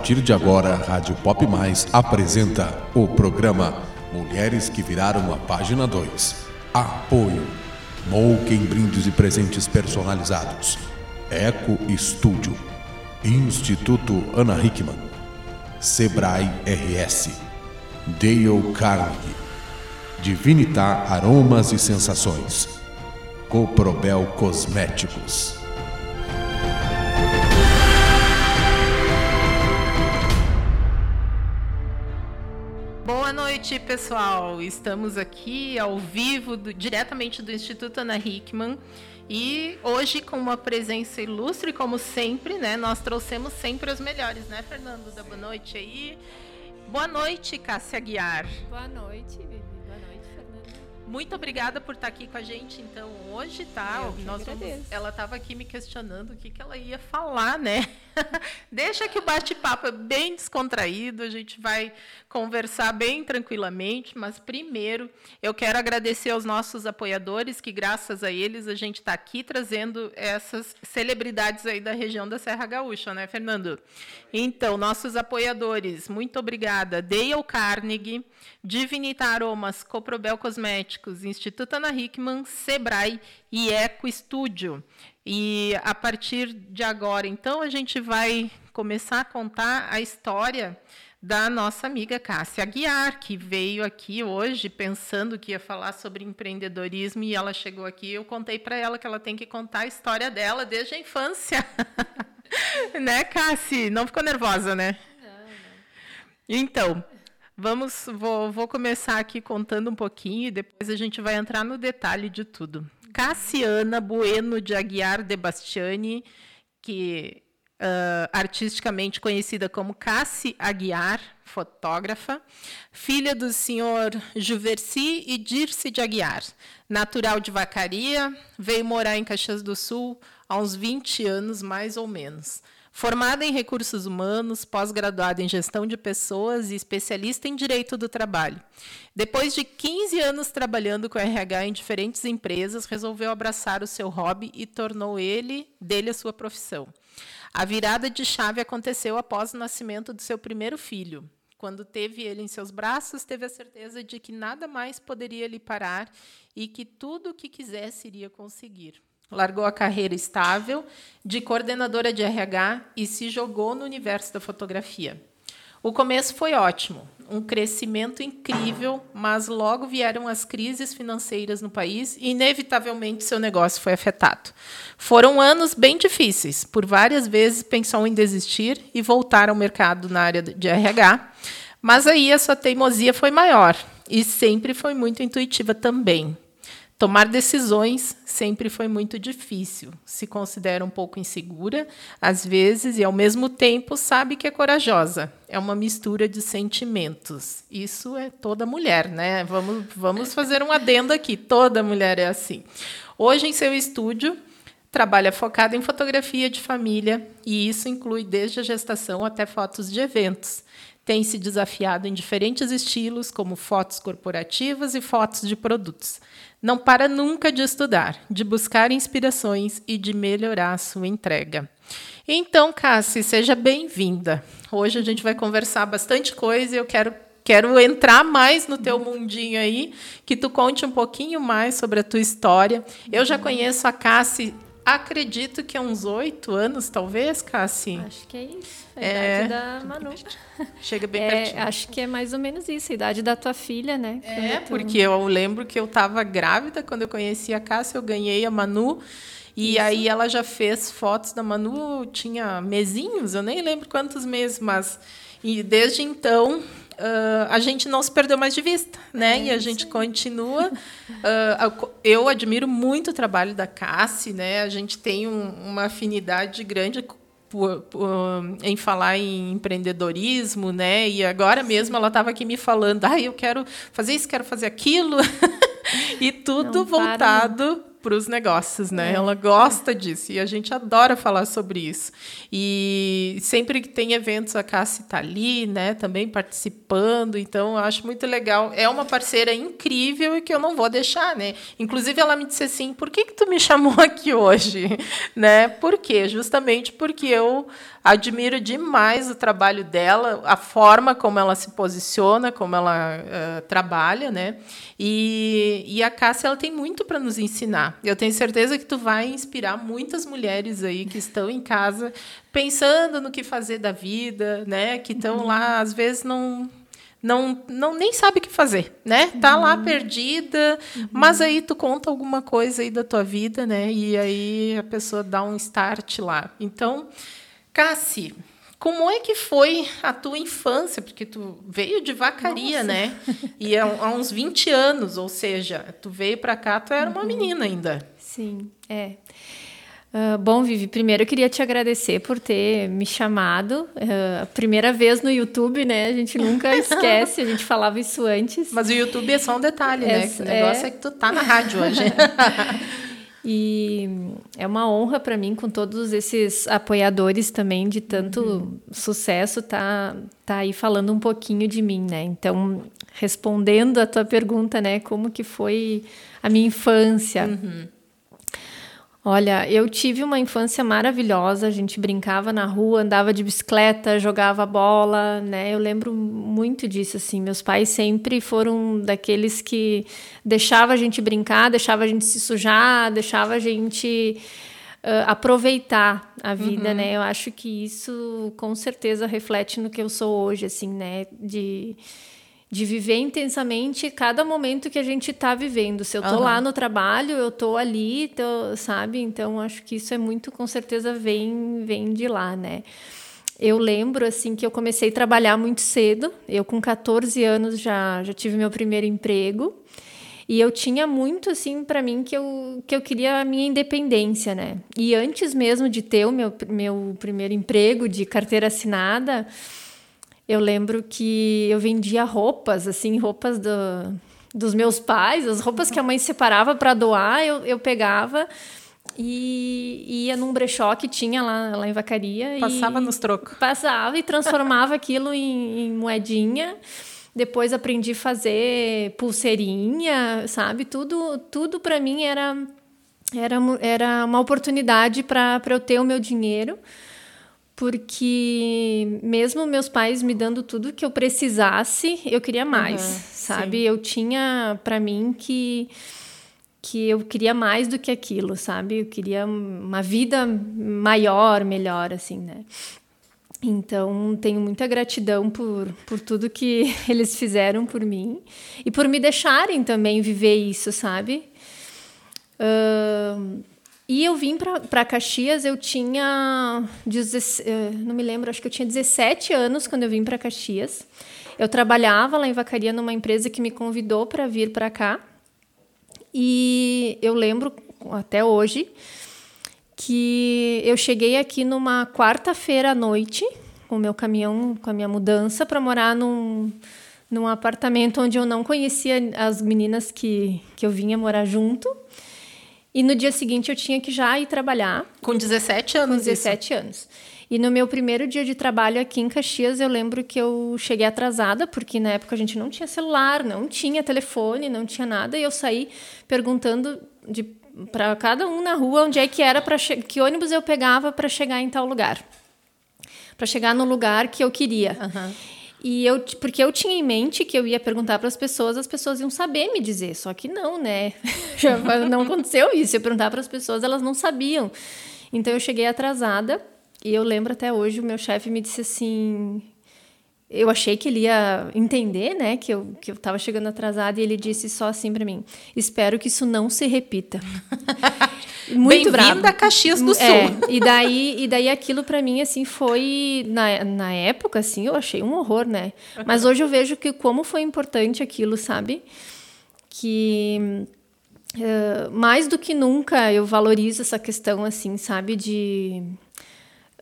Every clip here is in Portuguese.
A partir de agora, Rádio Pop Mais apresenta o programa Mulheres que Viraram a Página 2. Apoio. Molken Brindes e Presentes Personalizados. Eco Estúdio. Instituto Ana Hickman. Sebrae RS. Dale Carnegie. Divinitar Aromas e Sensações. Coprobel Cosméticos. Noite, pessoal. Estamos aqui ao vivo, do- diretamente do Instituto Ana Hickman. E hoje, com uma presença ilustre, como sempre, né? Nós trouxemos sempre os melhores, né, Fernando? Da boa noite aí. Boa noite, Cássia Guiar. Boa noite, Vivi. Boa noite, Fernanda. Muito obrigada por estar aqui com a gente, então, hoje, tá? Eu Nós vamos- ela estava aqui me questionando o que, que ela ia falar, né? Deixa que o bate-papo é bem descontraído, a gente vai conversar bem tranquilamente, mas primeiro eu quero agradecer aos nossos apoiadores, que graças a eles a gente está aqui trazendo essas celebridades aí da região da Serra Gaúcha, né, Fernando? Então, nossos apoiadores, muito obrigada. Dale Carnegie, Divinita Aromas, Coprobel Cosméticos, Instituto Ana Hickman, Sebrae e Eco Estúdio. E a partir de agora, então, a gente vai começar a contar a história da nossa amiga Cássia Aguiar, que veio aqui hoje pensando que ia falar sobre empreendedorismo e ela chegou aqui. Eu contei para ela que ela tem que contar a história dela desde a infância. né, Cassi? Não ficou nervosa, né? Não, não. Então, vamos, vou, vou começar aqui contando um pouquinho e depois a gente vai entrar no detalhe de tudo. Cassiana Bueno de Aguiar de Bastiani, que ah, artisticamente conhecida como Cassi Aguiar, fotógrafa, filha do senhor Juverci e Dirce de Aguiar, natural de Vacaria, veio morar em Caxias do Sul há uns 20 anos, mais ou menos. Formada em recursos humanos, pós-graduada em gestão de pessoas e especialista em direito do trabalho. Depois de 15 anos trabalhando com RH em diferentes empresas, resolveu abraçar o seu hobby e tornou ele dele a sua profissão. A virada de chave aconteceu após o nascimento do seu primeiro filho. Quando teve ele em seus braços, teve a certeza de que nada mais poderia lhe parar e que tudo o que quisesse iria conseguir. Largou a carreira estável de coordenadora de RH e se jogou no universo da fotografia. O começo foi ótimo, um crescimento incrível, mas logo vieram as crises financeiras no país e, inevitavelmente, seu negócio foi afetado. Foram anos bem difíceis, por várias vezes pensou em desistir e voltar ao mercado na área de RH, mas aí a sua teimosia foi maior e sempre foi muito intuitiva também. Tomar decisões sempre foi muito difícil. Se considera um pouco insegura, às vezes, e ao mesmo tempo sabe que é corajosa. É uma mistura de sentimentos. Isso é toda mulher, né? Vamos, vamos fazer um adendo aqui. Toda mulher é assim. Hoje, em seu estúdio, trabalha focado em fotografia de família, e isso inclui desde a gestação até fotos de eventos. Tem se desafiado em diferentes estilos, como fotos corporativas e fotos de produtos. Não para nunca de estudar, de buscar inspirações e de melhorar a sua entrega. Então, Cassi, seja bem-vinda. Hoje a gente vai conversar bastante coisa e eu quero quero entrar mais no teu mundinho aí, que tu conte um pouquinho mais sobre a tua história. Eu já conheço a Cassi, acredito que há uns oito anos, talvez, Cassi. Acho que é isso. A É. idade da Manu. Chega bem É, pertinho. acho que é mais ou menos isso, a idade da tua filha, né? É, tu- porque eu lembro que eu estava grávida quando eu conheci a Cássia, eu ganhei a Manu. E aí ela já fez fotos da Manu, tinha mesinhos, eu nem lembro quantos meses, mas e desde então ah, a gente não se perdeu mais de vista, né? e a gente continua. Ah, a co- eu admiro muito o trabalho da Cassi, né? A gente tem um- uma afinidade grande por- por- em falar em empreendedorismo, né? E agora mesmo ela estava aqui me falando, ah, eu quero fazer isso, quero fazer aquilo, e tudo Não para, voltado para os negócios, né? É. Ela gosta disso e a gente adora falar sobre isso. E sempre que tem eventos, a Cassi está ali, né? Também participando. Então, eu acho muito legal. É uma parceira incrível e que eu não vou deixar, né? Inclusive, ela me disse assim: por que, que tu me chamou aqui hoje? né? Por quê? Justamente porque eu admiro demais o trabalho dela, a forma como ela se posiciona, como ela uh, trabalha, né? E, e a Cássia ela tem muito para nos ensinar. Eu tenho certeza que tu vai inspirar muitas mulheres aí que estão em casa pensando no que fazer da vida, né? Que estão lá às vezes não não, não nem sabe o que fazer, né? Tá uhum. lá perdida, uhum. mas aí tu conta alguma coisa aí da tua vida, né? E aí a pessoa dá um start lá. Então, Cassi, como é que foi a tua infância? Porque tu veio de Vacaria, Nossa. né? E há, há, uns 20 anos, ou seja, tu veio para cá, tu era uma uhum. menina ainda. Sim, é. Uh, bom, Vivi, primeiro eu queria te agradecer por ter me chamado. Uh, primeira vez no YouTube, né? A gente nunca esquece, a gente falava isso antes. Mas o YouTube é só um detalhe, né? é, né? O negócio é... é que tu tá na rádio hoje. E é uma honra para mim, com todos esses apoiadores também de tanto uhum. sucesso, tá, tá aí falando um pouquinho de mim, né? Então, respondendo a tua pergunta, né? Como que foi a minha infância? Uhum. Olha, eu tive uma infância maravilhosa. A gente brincava na rua, andava de bicicleta, jogava bola, né? Eu lembro muito disso, assim. Meus pais sempre foram daqueles que deixava a gente brincar, deixava a gente se sujar, deixava a gente uh, aproveitar a vida, uhum. né? Eu acho que isso com certeza reflete no que eu sou hoje, assim, né? De de viver intensamente cada momento que a gente está vivendo. Se eu estou uhum. lá no trabalho, eu estou ali, tô, sabe? Então acho que isso é muito, com certeza, vem, vem de lá, né? Eu lembro assim que eu comecei a trabalhar muito cedo. Eu com 14 anos já já tive meu primeiro emprego. E eu tinha muito assim para mim que eu, que eu queria a minha independência, né? E antes mesmo de ter o meu, meu primeiro emprego de carteira assinada, eu lembro que eu vendia roupas, assim, roupas do, dos meus pais, as roupas que a mãe separava para doar, eu, eu pegava e ia num brechó que tinha lá, lá em Vacaria. Passava nos trocos. Passava e transformava aquilo em, em moedinha. Depois aprendi a fazer pulseirinha, sabe? Tudo, tudo para mim era, era, era uma oportunidade para eu ter o meu dinheiro porque mesmo meus pais me dando tudo que eu precisasse, eu queria mais, uhum, sabe? Sim. Eu tinha para mim que que eu queria mais do que aquilo, sabe? Eu queria uma vida maior, melhor assim, né? Então, tenho muita gratidão por, por tudo que eles fizeram por mim e por me deixarem também viver isso, sabe? Uh, e eu vim para Caxias, eu tinha. Eh, não me lembro, acho que eu tinha 17 anos quando eu vim para Caxias. Eu trabalhava lá em Vacaria numa empresa que me convidou para vir para cá. E eu lembro até hoje que eu cheguei aqui numa quarta-feira à noite com o meu caminhão, com a minha mudança, para morar num, num apartamento onde eu não conhecia as meninas que, que eu vinha morar junto. E no dia seguinte eu tinha que já ir trabalhar. Com 17 anos? Com 17 isso. anos. E no meu primeiro dia de trabalho aqui em Caxias, eu lembro que eu cheguei atrasada, porque na época a gente não tinha celular, não tinha telefone, não tinha nada. E eu saí perguntando para cada um na rua onde é que era para que ônibus eu pegava para chegar em tal lugar. Para chegar no lugar que eu queria. Uhum. E eu, porque eu tinha em mente que eu ia perguntar para as pessoas, as pessoas iam saber me dizer, só que não, né? Já não aconteceu isso. Eu perguntar para as pessoas, elas não sabiam. Então eu cheguei atrasada e eu lembro até hoje o meu chefe me disse assim, eu achei que ele ia entender, né, que eu que eu estava chegando atrasada e ele disse só assim para mim: "Espero que isso não se repita". Muito bravo. a Caxias do é, Sul. É, e daí, e daí aquilo para mim assim foi na, na época assim, eu achei um horror, né? Mas hoje eu vejo que como foi importante aquilo, sabe? Que uh, mais do que nunca eu valorizo essa questão assim, sabe, de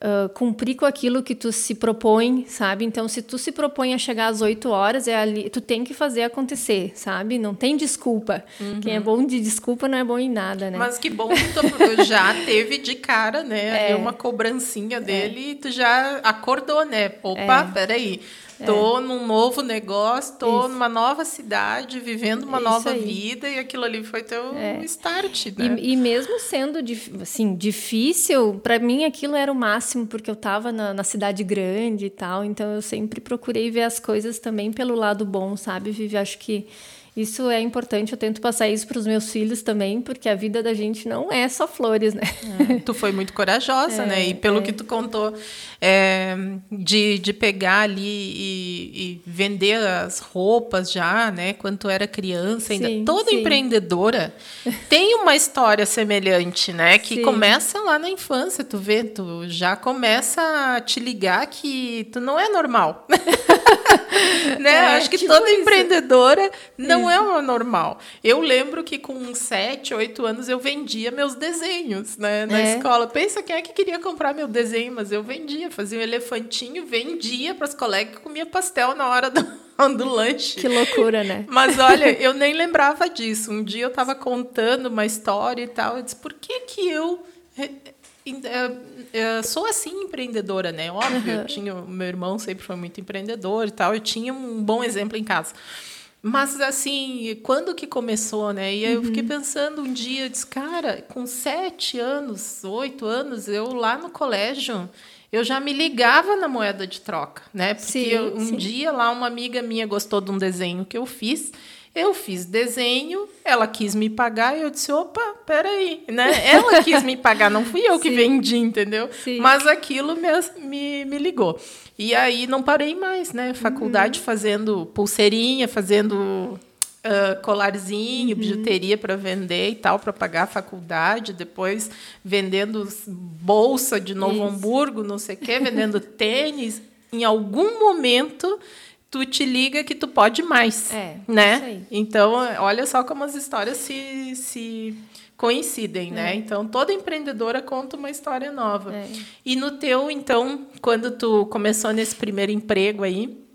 uh, cumprir com aquilo que tu se propõe, sabe? Então, se tu se propõe a chegar às 8 horas, é ali, tu tem que fazer acontecer, sabe? Não tem desculpa. Uhum. Quem é bom de desculpa não é bom em nada, né? Mas que bom que tu já teve de cara, né? É. Uma cobrancinha dele é. e tu já acordou, né? Opa, é. peraí Tô num novo negócio, tô Isso. numa nova cidade, vivendo uma Isso nova aí. vida, e aquilo ali foi teu é. start, né? E, e, mesmo sendo assim, difícil, para mim aquilo era o máximo, porque eu tava na, na, cidade grande e tal, então eu sempre procurei ver as coisas também pelo lado bom, sabe, Vivi? Acho que isso é importante, eu tento passar isso para os meus filhos também, porque a vida da gente não é só flores, né? É, tu foi muito corajosa, é, né? E pelo é. que tu contou, é, de, de pegar ali e, e, vender as roupas já, né? Quando tu era criança, ainda. Sim, Toda sim. empreendedora tem uma história semelhante, né? Que sim. começa lá na infância, tu vê, tu já começa a te ligar que tu não é normal. né? É, Acho que tipo toda isso. empreendedora não é o normal. Eu lembro que com 7, 8 anos eu vendia meus desenhos né, na é. escola. Pensa quem é que queria comprar meu desenho, mas eu vendia, fazia um elefantinho, vendia para os colegas que comia pastel na hora do, do lanche. Que loucura, né? Mas olha, eu nem lembrava disso. Um dia eu estava contando uma história e tal, eu disse, por que que eu eu sou assim empreendedora, né? Óbvio, uhum. eu tinha, meu irmão sempre foi muito empreendedor e tal, eu tinha um bom exemplo em casa. Mas assim, quando que começou, né? E aí eu fiquei uhum. pensando um dia, eu disse, cara, com sete anos, oito anos, eu lá no colégio, eu já me ligava na moeda de troca, né? Porque sim, eu, um sim. dia lá uma amiga minha gostou de um desenho que eu fiz eu fiz desenho, ela quis me pagar e eu disse, opa, peraí, né? Ela quis me pagar, não fui eu que Sim. vendi, entendeu? Sim. Mas aquilo me, me, me, ligou. E aí não parei mais, né? Faculdade uhum. fazendo pulseirinha, fazendo uh, colarzinho, uhum. bijuteria para vender e tal, para pagar a faculdade. Depois vendendo bolsa de Novo Isso. Hamburgo, não sei o quê, vendendo tênis. Em algum momento tu te liga que tu pode mais, é, né? Então, olha só como as histórias se, se coincidem, né? é. né? Então, toda empreendedora conta uma história nova. É. E no teu, então, quando tu começou nesse primeiro emprego aí,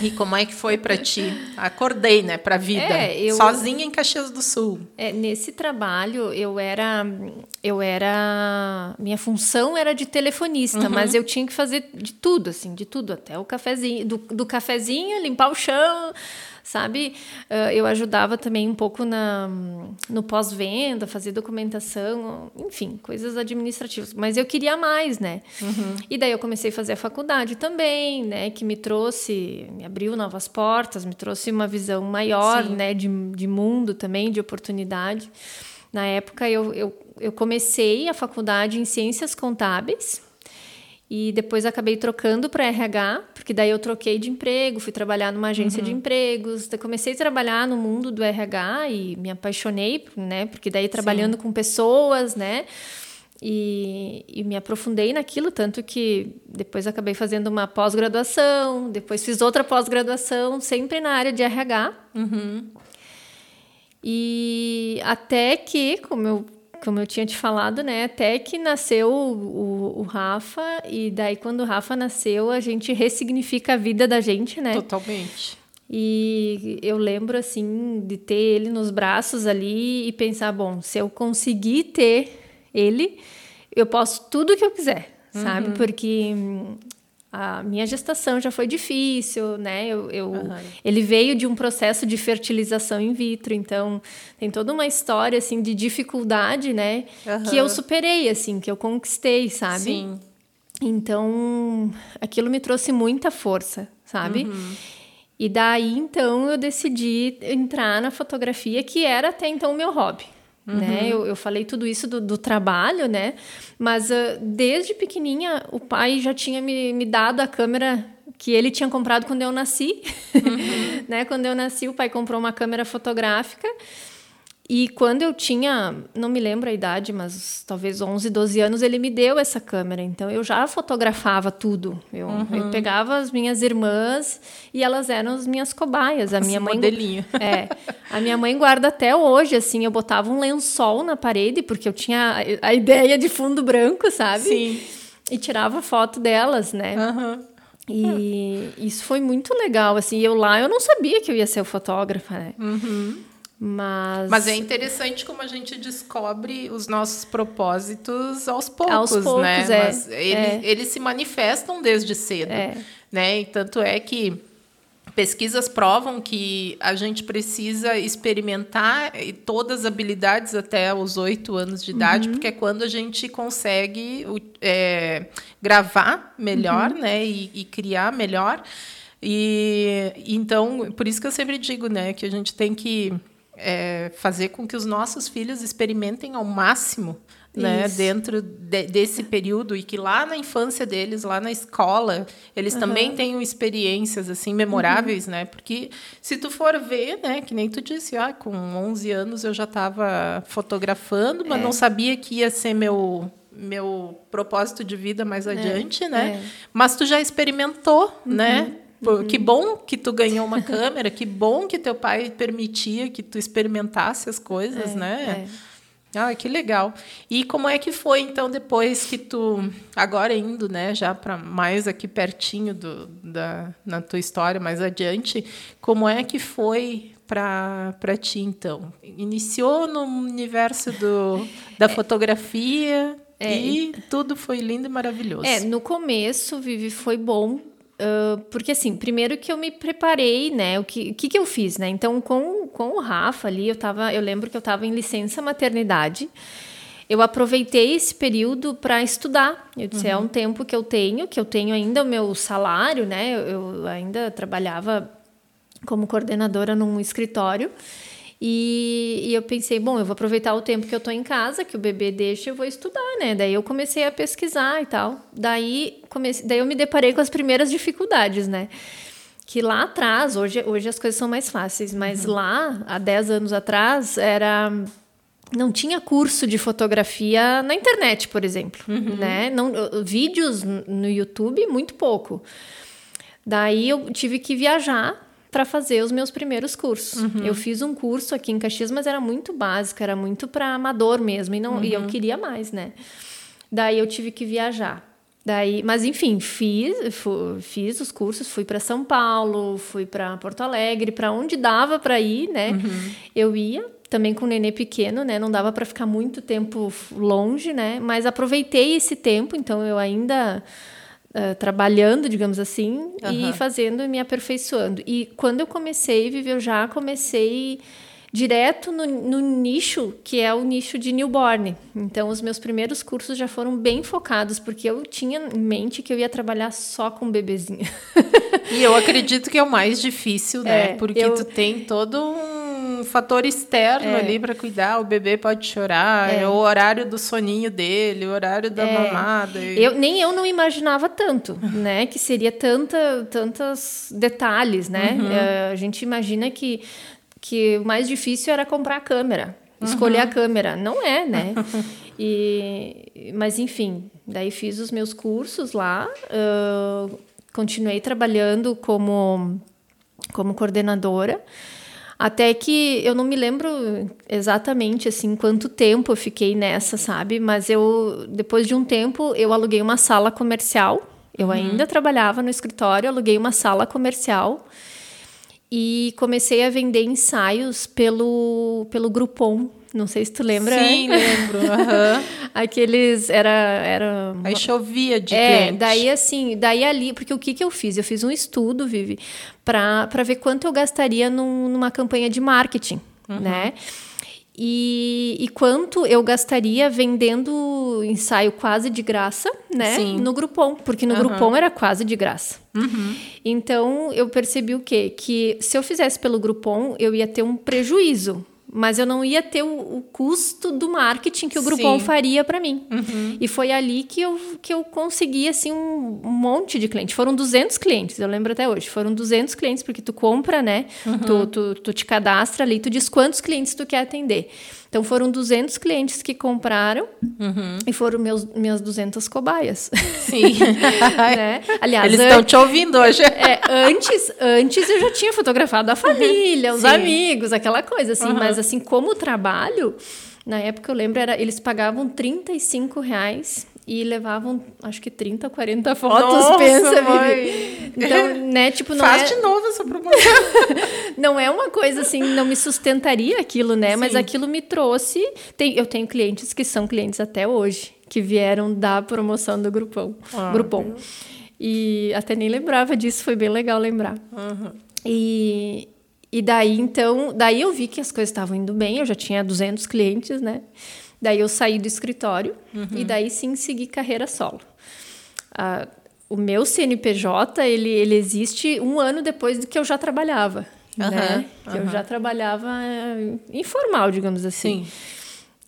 e como é que foi para ti? Acordei, né, para a vida, é, eu, sozinha em Caxias do Sul. É, nesse trabalho eu era, eu era, minha função era de telefonista, uhum. mas eu tinha que fazer de tudo, assim, de tudo, até o cafezinho, do, do cafezinho, limpar o chão, sabe? Uh, eu ajudava também um pouco na, no pós-venda, fazer documentação, enfim, coisas administrativas. Mas eu queria mais, né? Uhum. E daí eu comecei a fazer a faculdade também, né? Que me trouxe, me abriu novas portas, me trouxe uma visão maior, Sim. né? De, de mundo também, de oportunidade. Na época eu, eu, eu comecei a faculdade em ciências contábeis e depois acabei trocando para RH, porque daí eu troquei de emprego, fui trabalhar numa agência uhum. de empregos. comecei a trabalhar no mundo do RH e me apaixonei, né? Porque daí trabalhando Sim. com pessoas, né? E, e, me aprofundei naquilo, tanto que depois acabei fazendo uma pós-graduação, depois fiz outra pós-graduação, sempre na área de RH. Uhum. E até que, como eu como eu tinha te falado, né? Até que nasceu o, o, o, Rafa, e daí quando o Rafa nasceu, a gente ressignifica a vida da gente, né? Totalmente. E eu lembro, assim, de ter ele nos braços ali e pensar: bom, se eu conseguir ter ele, eu posso tudo o que eu quiser, uhum. sabe? Porque a minha gestação já foi difícil, né? Eu, eu uhum. Ele veio de um processo de fertilização in vitro, então tem toda uma história assim de dificuldade, né? Uhum. Que eu superei, assim, que eu conquistei, sabe? Sim. Então aquilo me trouxe muita força, sabe? Uhum. E daí então eu decidi entrar na fotografia, que era até então o meu hobby. Né? Uhum. Né? Eu, eu falei tudo isso do, do trabalho, né? Mas uh, desde pequenininha o pai já tinha me, me dado a câmera que ele tinha comprado quando eu nasci. Uhum. né? Quando eu nasci, o pai comprou uma câmera fotográfica. E quando eu tinha, não me lembro a idade, mas talvez 11, 12 anos, ele me deu essa câmera. Então eu já fotografava tudo. Eu, uhum. eu pegava as minhas irmãs e elas eram as minhas cobaias. A minha mãe modelinho. É. A minha mãe guarda até hoje, assim, eu botava um lençol na parede porque eu tinha a ideia de fundo branco, sabe? Sim. E tirava foto delas, né? Uhum. E isso foi muito legal, assim. Eu lá eu não sabia que eu ia ser fotógrafa, né? Uhum. Mas... Mas é interessante como a gente descobre os nossos propósitos aos poucos, aos poucos né? É, Mas ele, é. eles se manifestam desde cedo. É. né? E tanto é que pesquisas provam que a gente precisa experimentar todas as habilidades até os oito anos de idade, uhum. porque é quando a gente consegue é, gravar melhor, uhum. né, e, e, criar melhor. E então, por isso que eu sempre digo, né, que a gente tem que é, fazer com que os nossos filhos experimentem ao máximo né, dentro de, desse período e que lá na infância deles, lá na escola, eles uhum. também tenham experiências assim memoráveis, uhum. né? Porque se tu for ver, né, que nem tu disse, ah, com 11 anos eu já estava fotografando, mas é. não sabia que ia ser meu meu propósito de vida mais é. adiante, né? É. Mas tu já experimentou, uhum. né? Uhum. Que bom que tu ganhou uma câmera, que bom que teu pai permitia que tu experimentasse as coisas, é, né? É. Ah, que legal. E como é que foi então depois que tu agora indo, né, já para mais aqui pertinho do, da na tua história mais adiante, como é que foi para ti então? Iniciou no universo do da é, fotografia é, e tudo foi lindo e maravilhoso. É, no começo, Vivi, foi bom Uh, porque assim, primeiro que eu me preparei, né? O que, que, que eu fiz, né? Então, com, com o Rafa ali, eu tava, eu lembro que eu estava em licença maternidade. Eu aproveitei esse período para estudar. Eu disse, uhum. é um tempo que eu tenho, que eu tenho ainda o meu salário, né? Eu, eu ainda trabalhava como coordenadora num escritório. E, e, eu pensei, bom, eu vou aproveitar o tempo que eu tô em casa, que o bebê deixa, eu vou estudar, né? Daí eu comecei a pesquisar e tal. Daí, comecei, daí eu me deparei com as primeiras dificuldades, né? Que lá atrás, hoje, hoje as coisas são mais fáceis, mas uhum. lá, há 10 anos atrás, era não tinha curso de fotografia na internet, por exemplo, uhum. né? Não, vídeos no YouTube muito pouco. Daí eu tive que viajar para fazer os meus primeiros cursos. Uhum. Eu fiz um curso aqui em Caxias, mas era muito básico, era muito para amador mesmo, e, não, uhum. e eu uhum. queria mais, né? Daí eu tive que viajar. Daí, mas enfim, fiz, fiz os cursos, fui para São Paulo, fui para Porto Alegre, para onde dava para ir, né? Uhum. Eu ia também com o nenê pequeno, né? Não dava para ficar muito tempo longe, né? Mas aproveitei esse tempo, então eu ainda Uh, trabalhando, digamos assim, uhum. e fazendo e me aperfeiçoando. E quando eu comecei, Vivi, eu já comecei direto no, no, nicho que é o nicho de newborn. Então, os meus primeiros cursos já foram bem focados, porque eu tinha em mente que eu ia trabalhar só com bebezinho. E eu acredito que é o mais difícil, né? É, porque eu... tu tem todo um fator externo é. ali para cuidar. O bebê pode chorar, é. é. o horário do soninho dele, o horário da é. mamada. E... Eu, nem eu não imaginava tanto, né? Que seria tanta, tantos detalhes, né? Uhum. É, a gente imagina que, que o mais difícil era comprar a câmera, escolher uhum. a câmera. Não é, né? e, mas, enfim, daí fiz os meus cursos lá, uh, continuei trabalhando como, como coordenadora. Até que eu não me lembro exatamente assim quanto tempo eu fiquei nessa, sabe? Mas eu depois de um tempo eu aluguei uma sala comercial. Eu uhum. ainda trabalhava no escritório, aluguei uma sala comercial e comecei a vender ensaios pelo pelo Groupon. Não sei se tu lembra. Sim, lembro. Uhum. Aqueles era era Aí chovia de é, cliente. daí assim, daí ali, porque o que que eu fiz? Eu fiz um estudo, Vivi, para ver quanto eu gastaria num, numa campanha de marketing, uhum. né? E, e, quanto eu gastaria vendendo ensaio quase de graça, né? Sim. No Groupon, porque no uhum. Groupon era quase de graça. Uhum. Então eu percebi o quê? Que se eu fizesse pelo Groupon, eu ia ter um prejuízo mas eu não ia ter o, o custo do marketing que o Groupon Sim. faria para mim. Uhum. E foi ali que eu, que eu consegui, assim, um, um, monte de clientes. Foram 200 clientes, eu lembro até hoje. Foram 200 clientes, porque tu compra, né? Uhum. Tu, tu, tu te cadastra ali, tu diz quantos clientes tu quer atender. Então foram 200 clientes que compraram uhum. e foram meus, minhas 200 cobaias. Sim. né? Aliás, eles estão te ouvindo hoje. É, antes, antes eu já tinha fotografado a família, os Sim. amigos, aquela coisa assim, uhum. mas assim como trabalho, na época eu lembro era eles pagavam 35 reais e levavam, acho que 30, 40 fotos, Nossa, pensa, mãe. Então, né, tipo, não Faz é... de novo essa promoção. não é uma coisa assim, não me sustentaria aquilo, né? Sim. Mas aquilo me trouxe... Tem, eu tenho clientes que são clientes até hoje, que vieram da promoção do Grupão. Ah, Grupom. E até nem lembrava disso, foi bem legal lembrar. Uhum. E, e daí, então, daí eu vi que as coisas estavam indo bem, eu já tinha 200 clientes, né? Daí eu saí do escritório Uhum. e daí sim segui carreira solo. Ah, o meu CNPJ, ele, ele existe um ano depois do que eu já trabalhava, Aham, né? Que eu já trabalhava eh, informal, digamos assim. Sim.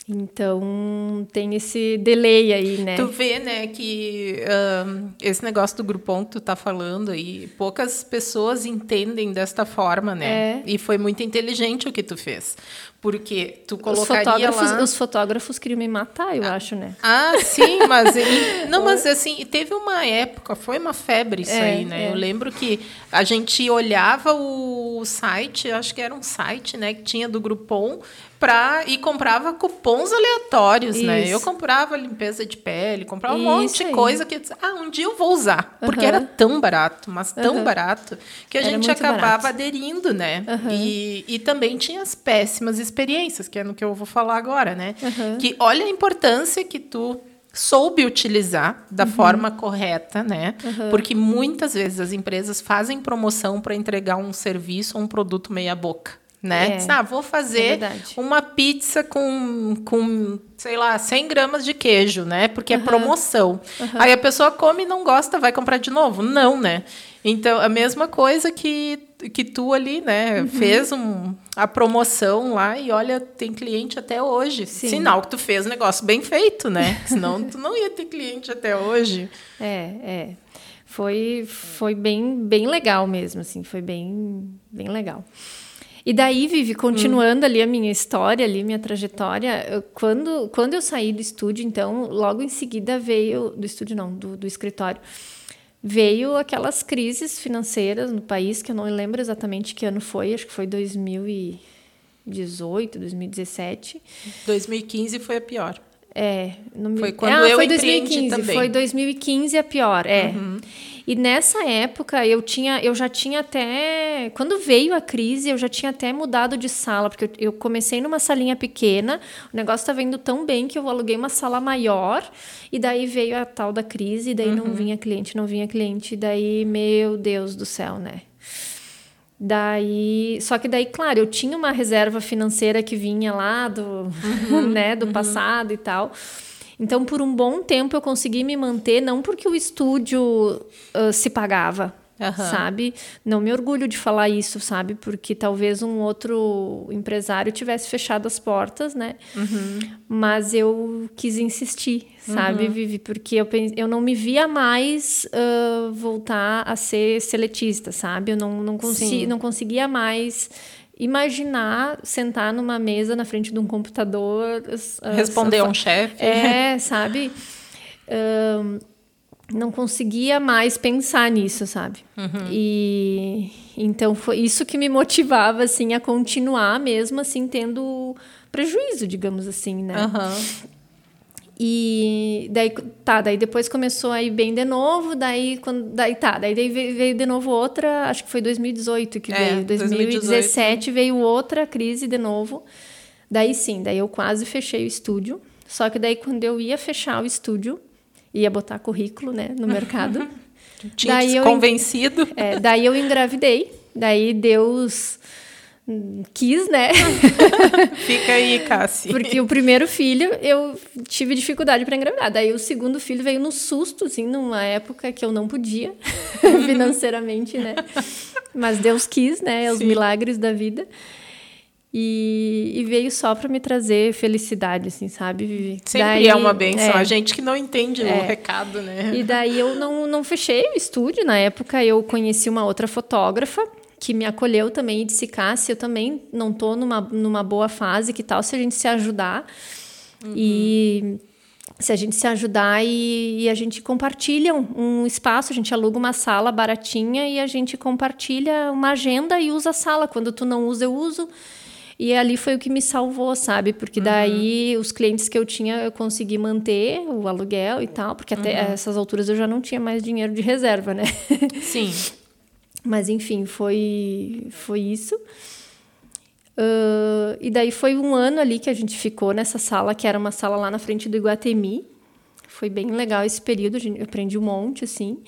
Então, tem esse delay aí, né? Tu vê, né, que ahn, esse negócio do Groupon que tu tá falando aí, poucas pessoas entendem desta forma, né? É. E foi muito inteligente o que tu fez. Porque tu Os colocaria fotógrafos, lá... os fotógrafos queriam me matar, eu acho, né? Ah, sim, mas não, mas assim, teve uma época, foi uma febre isso É, aí, né? é. Eu lembro que a gente olhava o site, acho que era um site, né, que tinha do Groupon, pra, e comprava cupons aleatórios, né? Isso. Eu comprava limpeza de pele, comprava um Isso monte de aí. coisa que ah, um dia eu vou usar, porque era tão barato, mas tão barato que a Era gente acabava barato. aderindo, né? E, e também tinha as péssimas experiências, que é no que eu vou falar agora, né? Que olha a importância que tu soube utilizar da Uhum. forma correta, né? Porque muitas vezes as empresas fazem promoção para entregar um serviço ou um produto meia boca. Né? É. Ah, vou É fazer verdade. uma pizza com, com, sei lá, 100 gramas de queijo, né? Porque é promoção. Aí a pessoa come e não gosta, vai comprar de novo? Não, né? Então, a mesma coisa que, que tu ali, né? Uhum. Fez um, a promoção lá e olha, tem cliente até hoje. Sim. Sinal que tu fez um negócio bem feito, né? Senão tu não ia ter cliente até hoje. É, é. Foi, foi bem, bem legal mesmo, assim, foi bem, bem legal. E daí, Vivi, continuando ali a minha história, ali minha trajetória, eu- quando, quando eu saí do estúdio, então, logo em seguida veio, do estúdio não, do, do escritório, veio aquelas crises financeiras no país, que eu não lembro exatamente que ano foi, acho que foi 2018, 2017. 2015 foi a pior. É, não me... Foi quando ah, eu foi empreendi 2015, também. Uhum. foi 2015 a pior, é. E nessa época eu tinha, eu já tinha até, quando veio a crise, eu já tinha até mudado de sala, porque eu, eu comecei numa salinha pequena, o negócio estava indo tão bem que eu aluguei uma sala maior, e daí veio a tal da crise, e daí Uhum. não vinha cliente, não vinha cliente, e daí, meu Deus do céu, né? Daí, só que daí, claro, eu tinha uma reserva financeira que vinha lá do, né, do passado e tal. Então, por um bom tempo eu consegui me manter, não porque o estúdio ah, se pagava, Aham. sabe? Não me orgulho de falar isso, sabe? Porque talvez um outro empresário tivesse fechado as portas, né? Mas eu quis insistir, sabe, Vivi? Porque eu, eu não me via mais ah, voltar a ser seletista, sabe? Eu não, não, consi não conseguia mais imaginar sentar numa mesa na frente de um computador. Responder a um chefe. é, sabe? Não conseguia mais pensar nisso, sabe? E então foi isso que me motivava assim a continuar mesmo assim tendo prejuízo, digamos assim, né? Aham. E daí tá, daí depois começou a ir bem de novo, daí quando daí tá, daí veio, de novo outra, acho que foi 2018 que É, veio, 2017 veio outra crise de novo. Daí sim, daí eu quase fechei o estúdio. Só que daí quando eu ia fechar o estúdio, ia botar currículo, né, no mercado. Tinha Daí eu- convencido. É, daí eu engravidei. Daí Deus quis, né? Fica aí, Cassi. Porque o primeiro filho eu tive dificuldade para engravidar. Daí o segundo filho veio no susto, assim, numa época que eu não podia financeiramente, né? Mas Deus quis, né? Os Sim. milagres da vida. E, e veio só para me trazer felicidade, assim, sabe, Vivi? Sempre Daí- é uma benção. é. A gente que não entende É. o recado, né? E daí eu não, não fechei o estúdio. Na época eu conheci uma outra fotógrafa que me acolheu também e disse, Cássia, eu também não tô numa, numa boa fase, que tal se a gente se ajudar? E se a gente se ajudar e, e a gente compartilha um, um espaço, a gente aluga uma sala baratinha e a gente compartilha uma agenda e usa a sala. Quando tu não usa, eu uso. E ali foi o que me salvou, sabe? Porque daí os clientes que eu tinha eu consegui manter o aluguel e tal, porque até essas alturas eu já não tinha mais dinheiro de reserva, né? Sim. Mas enfim, foi, foi isso. Ah, e daí foi um ano ali que a gente ficou nessa sala, que era uma sala lá na frente do Iguatemi. foi bem legal esse período, eu aprendi um monte, assim.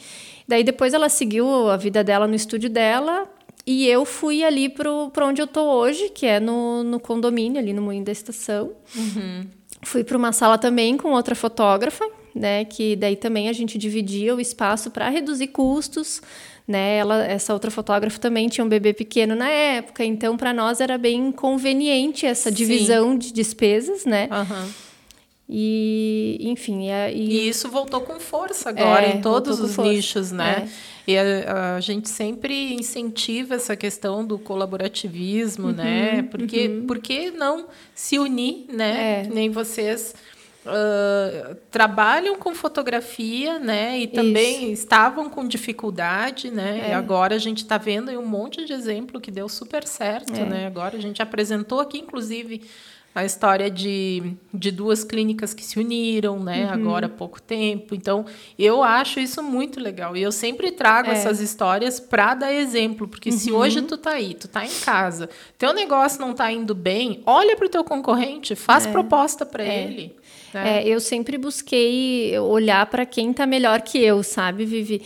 Daí depois ela seguiu a vida dela no estúdio dela, e eu fui ali para onde eu tô hoje, que é no, no condomínio, ali no Moinho da Estação. Uhum. Fui para uma sala também com outra fotógrafa, né? Que daí também a gente dividia o espaço para reduzir custos, né? Ela, essa outra fotógrafa também tinha um bebê pequeno na época, então para nós era bem conveniente essa divisão Sim. de despesas, né? Uhum. E, enfim. E, e, isso voltou com força agora é, em todos os nichos, né? É. E a, a, gente sempre incentiva essa questão do colaborativismo, né? uhum, né? Porque, uhum. por que não se unir, né? É. Nem vocês. Uh, trabalham com fotografia, né? E também Isso. estavam com dificuldade, né? É. E agora a gente está vendo um monte de exemplo que deu super certo, é. né? Agora a gente apresentou aqui, inclusive, a história de, de duas clínicas que se uniram, né? Uhum. Agora há pouco tempo. Então, eu acho isso muito legal. E eu sempre trago é. essas histórias para dar exemplo. Porque uhum. se hoje tu tá aí, tu tá em casa, teu negócio não tá indo bem, olha para o teu concorrente, faz é. proposta para é. ele. Né? É, eu sempre busquei olhar para quem está melhor que eu, sabe, Vivi?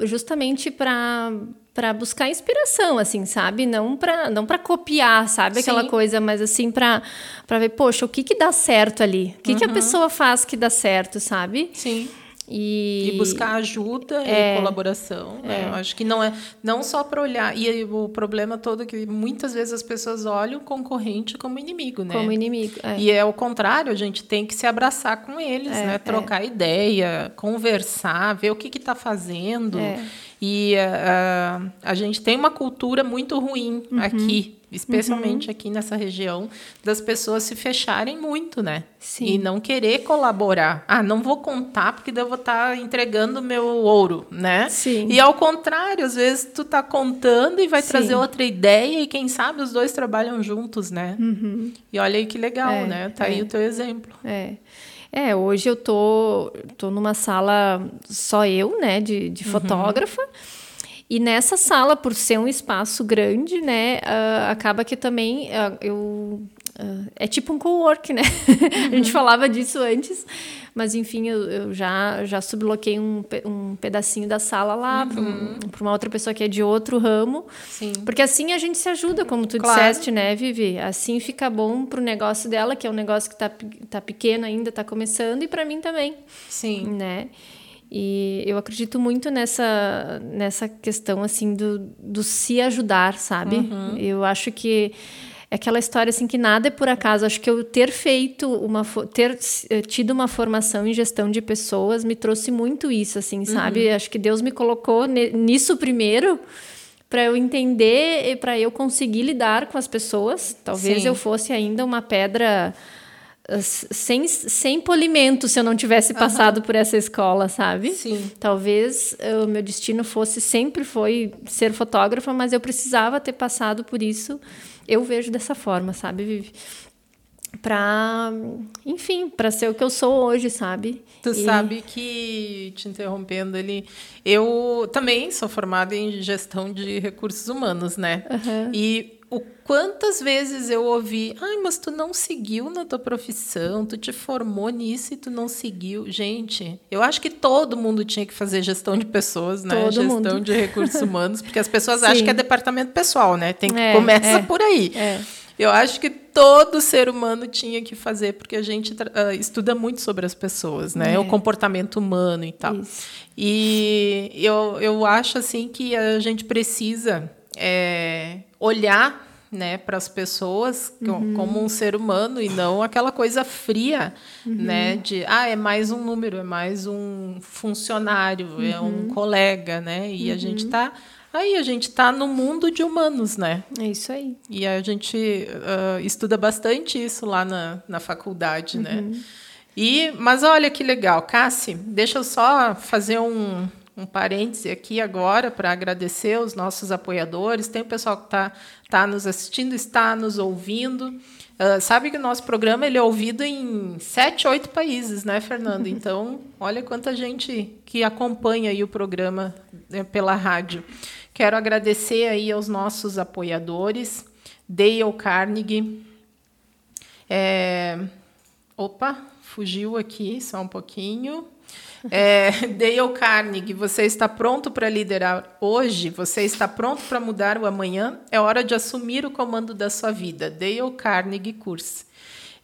Justamente para para buscar inspiração, assim, sabe? Não para não para copiar, sabe? Aquela Sim. coisa, mas assim para para ver, poxa, o que que dá certo ali? O que uhum. que a uhum. pessoa faz que dá certo, sabe? Sim. E, e, buscar ajuda é, e colaboração. Né? É. Eu acho que não é não só para olhar. E o problema todo é que muitas vezes as pessoas olham o concorrente como inimigo, né? Como inimigo. É. E é o contrário, a gente tem que se abraçar com eles, é, né? É. Trocar ideia, conversar, ver o que está fazendo. E uh, a gente tem uma cultura muito ruim uhum. aqui, especialmente uhum. aqui nessa região, das pessoas se fecharem muito, né? Sim. E não querer colaborar. Ah, não vou contar porque eu vou estar tá entregando meu ouro, né? Sim. E ao contrário, às vezes tu tá contando e vai Sim. trazer outra ideia e quem sabe os dois trabalham juntos, né? Uhum. E olha aí que legal, é, né? Tá é. aí o teu exemplo. É. É, hoje eu tô, tô numa sala só eu, né, de, de uhum. fotógrafa. E nessa sala, por ser um espaço grande, né, uh, acaba que também uh, eu Uh, é tipo um co-work, né? Uhum. a gente falava disso antes, mas enfim, eu, eu já, já subloquei um, um pedacinho da sala lá uhum. para uma outra pessoa que é de outro ramo. Sim. Porque assim a gente se ajuda, como tu claro. disseste, né, Vivi? Assim fica bom para o negócio dela, que é um negócio que está tá pequeno ainda, está começando, e para mim também. Sim. Né? E eu acredito muito nessa, nessa questão, assim, do, do se ajudar, sabe? Uhum. Eu acho que é aquela história assim que nada é por acaso. Acho que eu ter feito uma ter eh, tido uma formação em gestão de pessoas me trouxe muito isso, assim, sabe? Uhum. Acho que Deus me colocou nisso primeiro para eu entender e para eu conseguir lidar com as pessoas. Talvez Sim. eu fosse ainda uma pedra eh, sem, sem polimento se eu não tivesse passado uhum. por essa escola, sabe? Sim. Talvez eh, o meu destino fosse sempre foi ser fotógrafa, mas eu precisava ter passado por isso eu vejo dessa forma, sabe, Vivi? Pra, enfim, para ser o que eu sou hoje, sabe? Tu e... sabe que, te interrompendo ali, eu também sou formada em gestão de recursos humanos, né? Uhum. E o quantas vezes eu ouvi, ai, mas tu não seguiu na tua profissão, tu te formou nisso e tu não seguiu. Gente, eu acho que todo mundo tinha que fazer gestão de pessoas, né? Todo gestão mundo. de recursos humanos, porque as pessoas Sim. acham que é departamento pessoal, né? Tem que é, começa é, por aí. É. Eu acho que todo ser humano tinha que fazer, porque a gente uh, estuda muito sobre as pessoas, né? É. O comportamento humano e tal. Isso. E eu, eu acho assim que a gente precisa é, olhar né, para as pessoas uhum. como um ser humano e não aquela coisa fria, uhum. né, de ah, é mais um número, é mais um funcionário, uhum. é um uhum. colega, né? E a gente está Aí a gente está no mundo de humanos, né? É isso aí. E a gente uh, estuda bastante isso lá na, na faculdade, né? uhum. né? E, mas olha que legal, Cassi, deixa eu só fazer um, um parêntese aqui agora para agradecer os nossos apoiadores. Tem o pessoal que está tá nos assistindo, está nos ouvindo. Uh, sabe que o nosso programa ele é ouvido em sete, oito países, né, Fernando? Então, olha quanta gente que acompanha aí o programa né, pela rádio. Quero agradecer aí aos nossos apoiadores, Dale Carnegie. É... Opa, fugiu aqui só um pouquinho. É, Dale Carnegie, você está pronto para liderar hoje? Você está pronto para mudar o amanhã? É hora de assumir o comando da sua vida. Dale Carnegie Curse.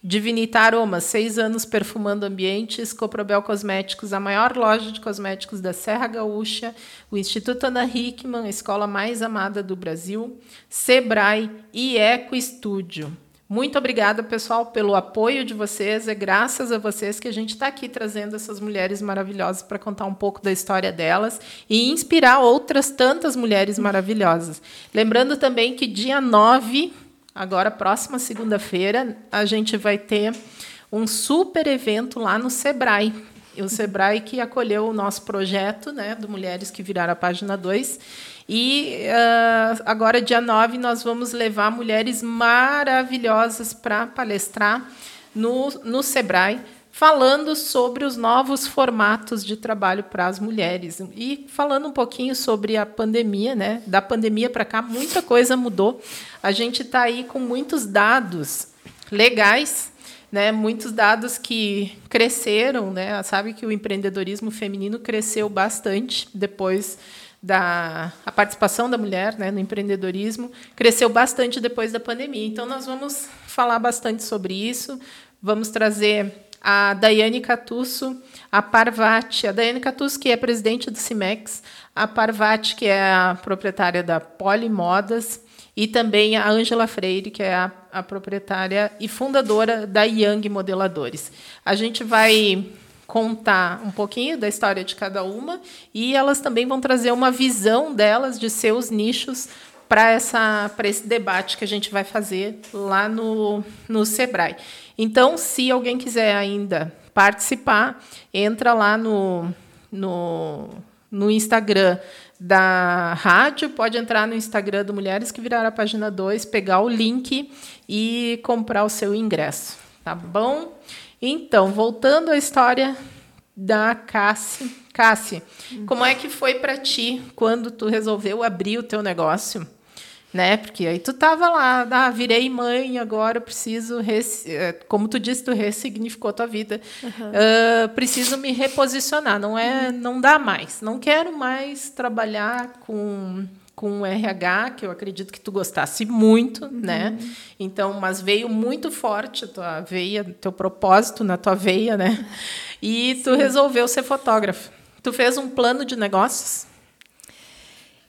Divinita Aromas, seis anos perfumando ambientes. Coprobel Cosméticos, a maior loja de cosméticos da Serra Gaúcha. O Instituto Ana Hickman, a escola mais amada do Brasil. Sebrae e Eco Estúdio. Muito obrigada, pessoal, pelo apoio de vocês. É graças a vocês que a gente está aqui trazendo essas mulheres maravilhosas para contar um pouco da história delas e inspirar outras tantas mulheres maravilhosas. Lembrando também que dia 9, agora próxima segunda-feira, a gente vai ter um super evento lá no Sebrae. O Sebrae que acolheu o nosso projeto né, do Mulheres que Viraram a Página 2 e uh, agora, dia 9, nós vamos levar mulheres maravilhosas para palestrar no, no Sebrae, falando sobre os novos formatos de trabalho para as mulheres. E falando um pouquinho sobre a pandemia, né? Da pandemia para cá, muita coisa mudou. A gente está aí com muitos dados legais. Né, muitos dados que cresceram, né? Sabe que o empreendedorismo feminino cresceu bastante depois da a participação da mulher né, no empreendedorismo cresceu bastante depois da pandemia. Então, nós vamos falar bastante sobre isso. Vamos trazer a Daiane Catusso, a Parvati, a Daiane Catusso, que é presidente do CIMEX, a Parvati, que é a proprietária da Polimodas, e também a Ângela Freire, que é a, a proprietária e fundadora da Young Modeladores. A gente vai contar um pouquinho da história de cada uma e elas também vão trazer uma visão delas de seus nichos para esse debate que a gente vai fazer lá no no Sebrae. Então, se alguém quiser ainda participar, entra lá no no, no Instagram da rádio, pode entrar no Instagram do Mulheres que Viraram a página 2, pegar o link e comprar o seu ingresso, tá bom? Então, voltando à história da Cassi. Cassi, como é que foi para ti quando tu resolveu abrir o teu negócio? Né? Porque aí tu tava lá, ah, virei mãe, agora eu preciso, eh, como tu disse, tu ressignificou tua vida. Uhum. Uh, preciso me reposicionar, não é, não dá mais. Não quero mais trabalhar com com o RH, que eu acredito que tu gostasse muito, uhum. né? Então, mas veio muito forte a tua veia, teu propósito na tua veia, né? E Sim. tu resolveu ser fotógrafo. Tu fez um plano de negócios?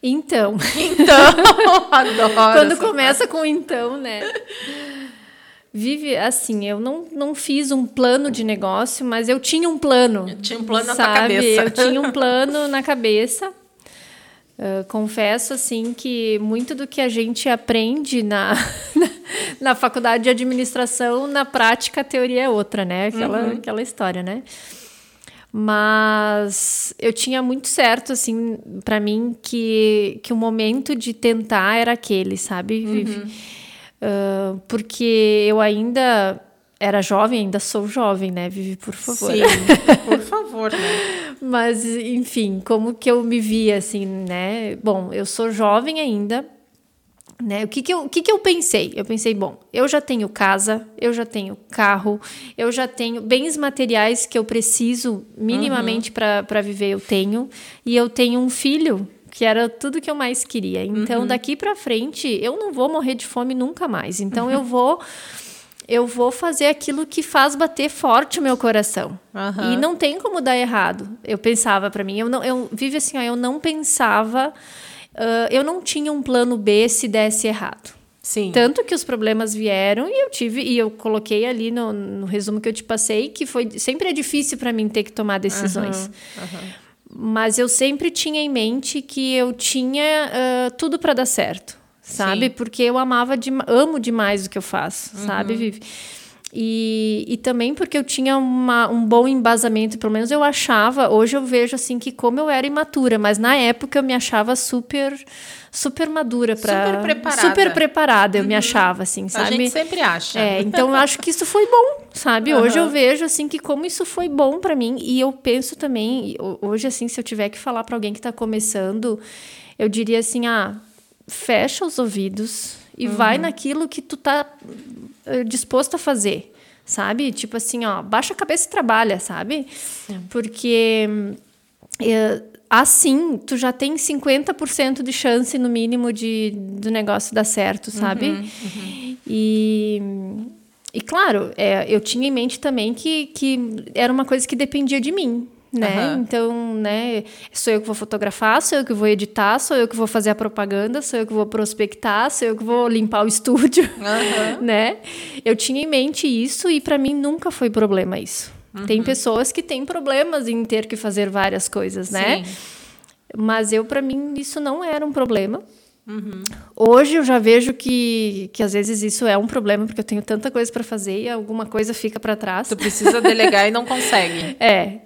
Então. Então, adoro. Quando começa parte. com então, né? Vive assim, eu não, não fiz um plano de negócio, mas eu tinha um plano. Eu tinha um plano sabe? na cabeça. Eu tinha um plano na cabeça Uh, confesso assim que muito do que a gente aprende na, na, faculdade de administração, na prática a teoria é outra, né? Aquela, uhum. aquela história, né? Mas eu tinha muito certo, assim, para mim, que, que o momento de tentar era aquele, sabe, Vivi? Uhum. Uh, porque eu ainda era jovem, ainda sou jovem, né, Vivi? Por favor. Sim, por favor, né? Mas, enfim, como que eu me via, assim, né? Bom, eu sou jovem ainda, né? O que que, eu, o que que eu pensei? Eu pensei, bom, eu já tenho casa, eu já tenho carro, eu já tenho bens materiais que eu preciso minimamente uhum. para viver, eu tenho, e eu tenho um filho que era tudo que eu mais queria. Então, uhum. daqui para frente, eu não vou morrer de fome nunca mais. Então, uhum. eu vou eu vou fazer aquilo que faz bater forte o meu coração. Uhum. E não tem como dar errado. Eu pensava para mim, eu não, eu vive assim, ó, eu não pensava, uh, eu não tinha um plano B se desse errado. Sim. Tanto que os problemas vieram e eu tive e eu coloquei ali no, no resumo que eu te passei que foi sempre é difícil para mim ter que tomar decisões. Uhum. Uhum. Mas eu sempre tinha em mente que eu tinha uh, tudo para dar certo sabe? Sim. Porque eu amava, de, amo demais o que eu faço, uhum. sabe, Vivi? E, e também porque eu tinha uma, um bom embasamento, pelo menos eu achava, hoje eu vejo assim que como eu era imatura, mas na época eu me achava super super madura para super preparada, super preparada eu uhum. me achava assim, sabe? A gente sempre acha. É, então eu acho que isso foi bom, sabe? Uhum. Hoje eu vejo assim que como isso foi bom para mim e eu penso também, hoje assim, se eu tiver que falar para alguém que está começando, eu diria assim, ah, fecha os ouvidos e uhum. vai naquilo que tu tá eh, disposto a fazer. sabe? Tipo assim, ó, baixa a cabeça e trabalha, sabe? Sim. Porque é, assim, tu já tem 50% de chance, no mínimo, de, do negócio dar certo, sabe? Uhum, uhum. E, e, claro, é, eu tinha em mente também que, que era uma coisa que dependia de mim, né? Uhum. Então, né, sou eu que vou fotografar, sou eu que vou editar, sou eu que vou fazer a propaganda, sou eu que vou prospectar, sou eu que vou limpar o estúdio, uhum. né? Eu tinha em mente isso e para mim nunca foi problema isso. Uhum. Tem pessoas que têm problemas em ter que fazer várias coisas, né? Sim. Mas eu para mim isso não era um problema. Uhum. Hoje eu já vejo que, que às vezes isso é um problema, porque eu tenho tanta coisa para fazer e alguma coisa fica para trás. Tu precisa delegar e não consegue. É,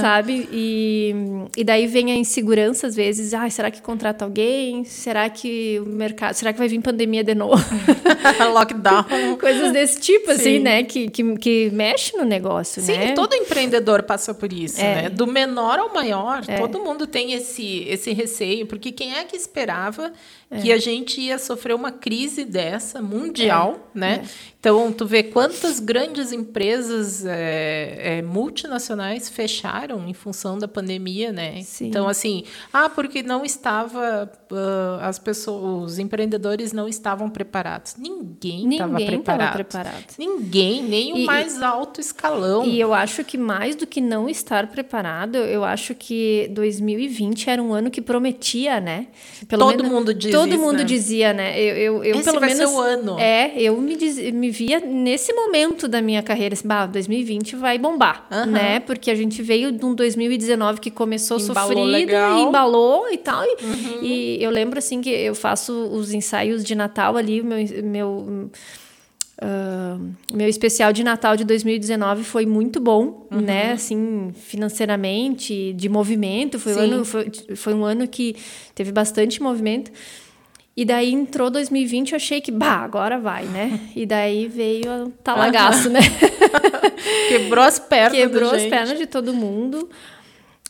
sabe? E, e daí vem a insegurança às vezes. Ah, será que contrata alguém? Será que o mercado. Será que vai vir pandemia de novo? Lockdown. Coisas desse tipo, assim, Sim. assim, né? Que, que, que mexe no negócio, Sim, né? todo empreendedor passa por isso, é. né? Do menor ao maior, é. todo mundo tem esse, esse receio, porque quem é que esperava é. que a gente ia sofrer uma crise dessa mundial, é. né? Então, tu vê quantas grandes empresas é, é, multinacionais fecharam em função da pandemia, né? Sim. Então, assim, ah, porque não estava, uh, as pessoas, os empreendedores não estavam preparados. Ninguém estava preparado. preparado. Ninguém, nem o e, mais alto escalão. E eu acho que mais do que não estar preparado, eu acho que 2020 era um ano que prometia, né? Pelo todo menos, mundo diz Todo isso, mundo né? dizia, né? Eu, eu, eu Esse pelo vai menos. Ser o ano. É, eu me, diz, me via nesse momento da minha carreira, assim, bah, 2020 vai bombar, uhum. né? Porque a gente veio de um 2019 que começou embalou sofrido, legal. embalou e tal. E, uhum. e, eu lembro, assim, que eu faço os ensaios de Natal ali, meu... meu Uh, meu especial de Natal de 2019 foi muito bom, uhum. né? Assim, financeiramente, de movimento. Foi um, ano, foi, foi um ano que teve bastante movimento. E daí entrou 2020, eu achei que, bah, agora vai, né? E daí veio o talagaço, né? Quebrou as pernas Quebrou as pernas de todo mundo.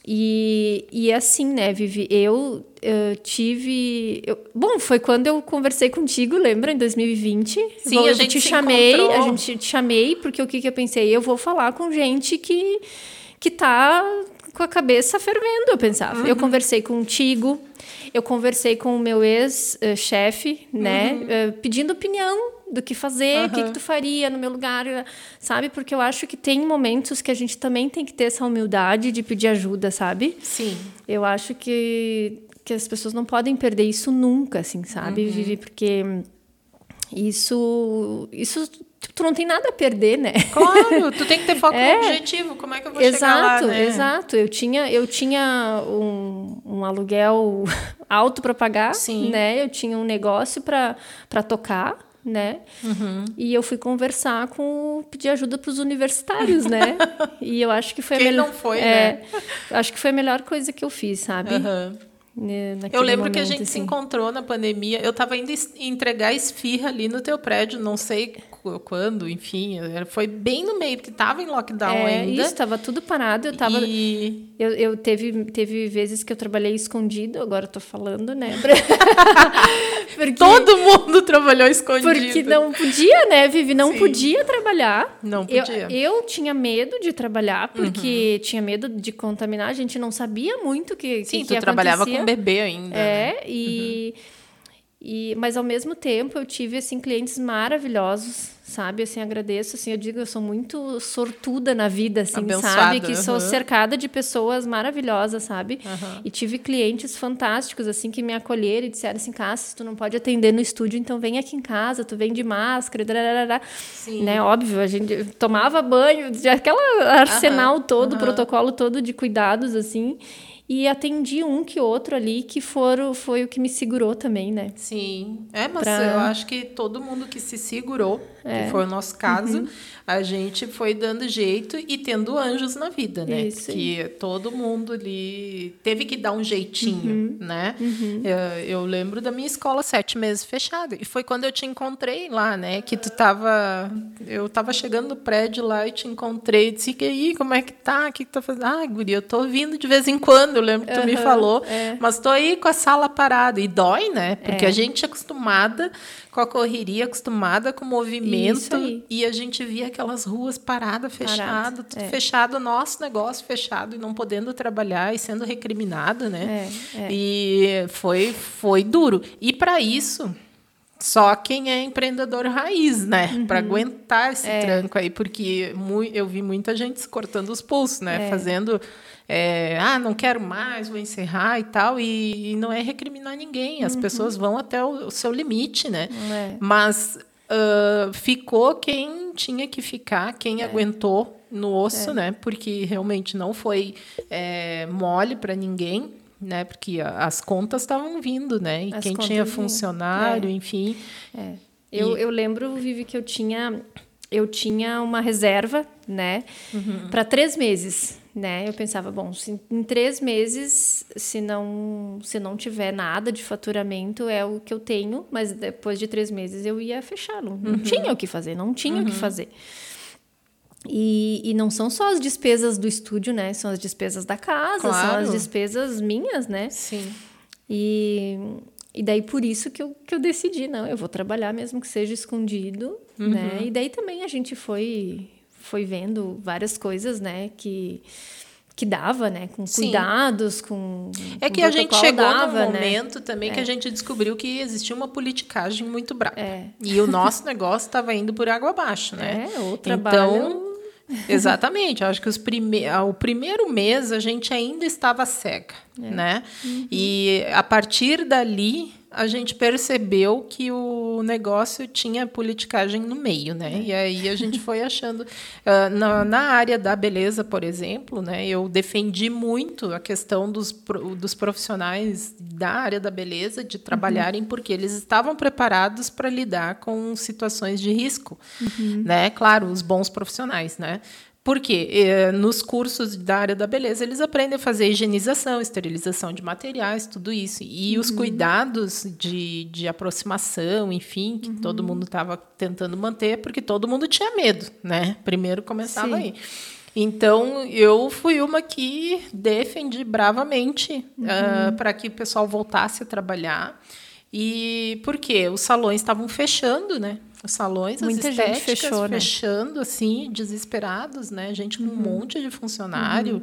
E, e assim, né, Vivi, eu, eu tive. Eu, bom, foi quando eu conversei contigo, lembra, em 2020? Sim, vou, a gente te chamei, encontrou. a gente te chamei, porque o que, que eu pensei? Eu vou falar com gente que, que tá com a cabeça fervendo, eu pensava. Uhum. Eu conversei contigo, eu conversei com o meu ex-chefe, né, uhum. uh, pedindo opinião do que fazer, o uhum. que, que tu faria no meu lugar, sabe? Porque eu acho que tem momentos que a gente também tem que ter essa humildade de pedir ajuda, sabe? Sim. Eu acho que, que as pessoas não podem perder isso nunca, assim, sabe, uhum. Vivi? Porque isso, isso tu não tem nada a perder, né? Claro, tu tem que ter foco é, no objetivo. Como é que eu vou exato, chegar lá, né? Exato, Eu tinha, eu tinha um, um aluguel alto para pagar, Sim. né? Eu tinha um negócio para tocar, né? Uhum. E eu fui conversar com pedir ajuda para os universitários, né? e eu acho que foi Quem a melhor. não foi, é, né? Acho que foi a melhor coisa que eu fiz, sabe? Uhum. Eu lembro momento, que a gente assim. se encontrou na pandemia. Eu estava indo entregar esfirra ali no teu prédio, não sei quando, enfim. Foi bem no meio, porque estava em lockdown é, ainda. Isso, estava tudo parado. Eu tava. E... Eu, eu teve, teve vezes que eu trabalhei escondido, agora estou falando, né? porque... Todo mundo trabalhou escondido. Porque não podia, né, Vivi? Não Sim. podia trabalhar. Não podia. Eu, eu tinha medo de trabalhar, porque uhum. tinha medo de contaminar. A gente não sabia muito que. Sim, que, tu trabalhava com bebê ainda. É, né? e, uhum. e. Mas ao mesmo tempo eu tive assim, clientes maravilhosos sabe? Assim, agradeço, assim, eu digo, eu sou muito sortuda na vida, assim, Abençoada, sabe? Que uhum. sou cercada de pessoas maravilhosas, sabe? Uhum. E tive clientes fantásticos, assim, que me acolheram e disseram assim, Cássia, tu não pode atender no estúdio, então vem aqui em casa, tu vem de máscara, dararara. Sim. né? Óbvio, a gente tomava banho, aquela arsenal uhum. todo, protocolo todo de cuidados, assim, e atendi um que outro ali que foram, foi o que me segurou também, né? Sim. É, mas pra... eu acho que todo mundo que se segurou, é. que foi o nosso caso, uhum. A gente foi dando jeito e tendo anjos na vida, né? Isso. Que todo mundo ali teve que dar um jeitinho, uhum. né? Uhum. Eu, eu, lembro da minha escola sete meses fechada. E foi quando eu te encontrei lá, né? Que tu tava. Eu tava chegando no prédio lá e te encontrei. Disse, e aí, como é que tá? O que, que tá fazendo? Ah, Guri, eu tô vindo de vez em quando eu lembro que tu me falou, é. mas tô aí com a sala parada. E dói, né? Porque É. a gente é acostumada com a correria, acostumada com o movimento. E a gente via aquelas ruas paradas, fechadas, tudo é. fechado, nosso negócio fechado e não podendo trabalhar e sendo recriminado, né? É, é. E foi, foi duro. E para isso, só quem é empreendedor raiz, né? Uhum. Para aguentar esse É. tranco aí, porque eu vi muita gente se cortando os pulsos, né? É. Fazendo. é, ah, não quero mais, vou encerrar e tal. E, e não é recriminar ninguém. As pessoas vão até o, o seu limite, né? Uhum. É. Mas ficou quem tinha que ficar, quem É. aguentou no osso, né? Porque realmente não foi é, mole para ninguém, né? Porque as contas estavam vindo, né? E As quem tinha funcionário, É. enfim. É. Eu, eu lembro, Vivi, que eu tinha, eu tinha uma reserva, né, para três meses, né? Eu pensava, bom, se em três meses, se não, se não tiver nada de faturamento, é o que eu tenho, mas depois de três meses eu ia fechar. Não, não tinha o que fazer, não tinha o que fazer. E, e não são só as despesas do estúdio, né? São as despesas da casa, são Claro. as despesas minhas, né? Sim. E, e daí por isso que eu, que eu decidi, não, eu vou trabalhar mesmo que seja escondido, Uhum. né? E daí também a gente foi, foi vendo várias coisas, né, que, que dava, né, com Sim. cuidados, com É que a gente chegou dava, num né? momento também que a gente descobriu que existia uma politicagem muito brava. É. E o nosso negócio estava indo por água abaixo, né? É, o trabalho... Então, exatamente. Eu acho que os prime... ah, o primeiro mês a gente ainda estava cega, É. né? Uhum. E a partir dali a gente percebeu que o negócio tinha politicagem no meio, né? É. E aí a gente foi achando ah, na, na área da beleza, por exemplo, né? Eu defendi muito a questão dos, dos profissionais da área da beleza de trabalharem porque eles estavam preparados para lidar com situações de risco, né? Claro, os bons profissionais, né? Porque eh, nos cursos da área da beleza eles aprendem a fazer higienização, esterilização de materiais, tudo isso. E os cuidados de, de aproximação, enfim, que todo mundo estava tentando manter, porque todo mundo tinha medo, né? Primeiro começava Sim. aí. Então, eu fui uma que defendi bravamente para que o pessoal voltasse a trabalhar. E por quê? Os salões estavam fechando, né? Os salões, Muita as gente fechou, né? fechando, assim, desesperados, né? Gente com um Uhum. monte de funcionário.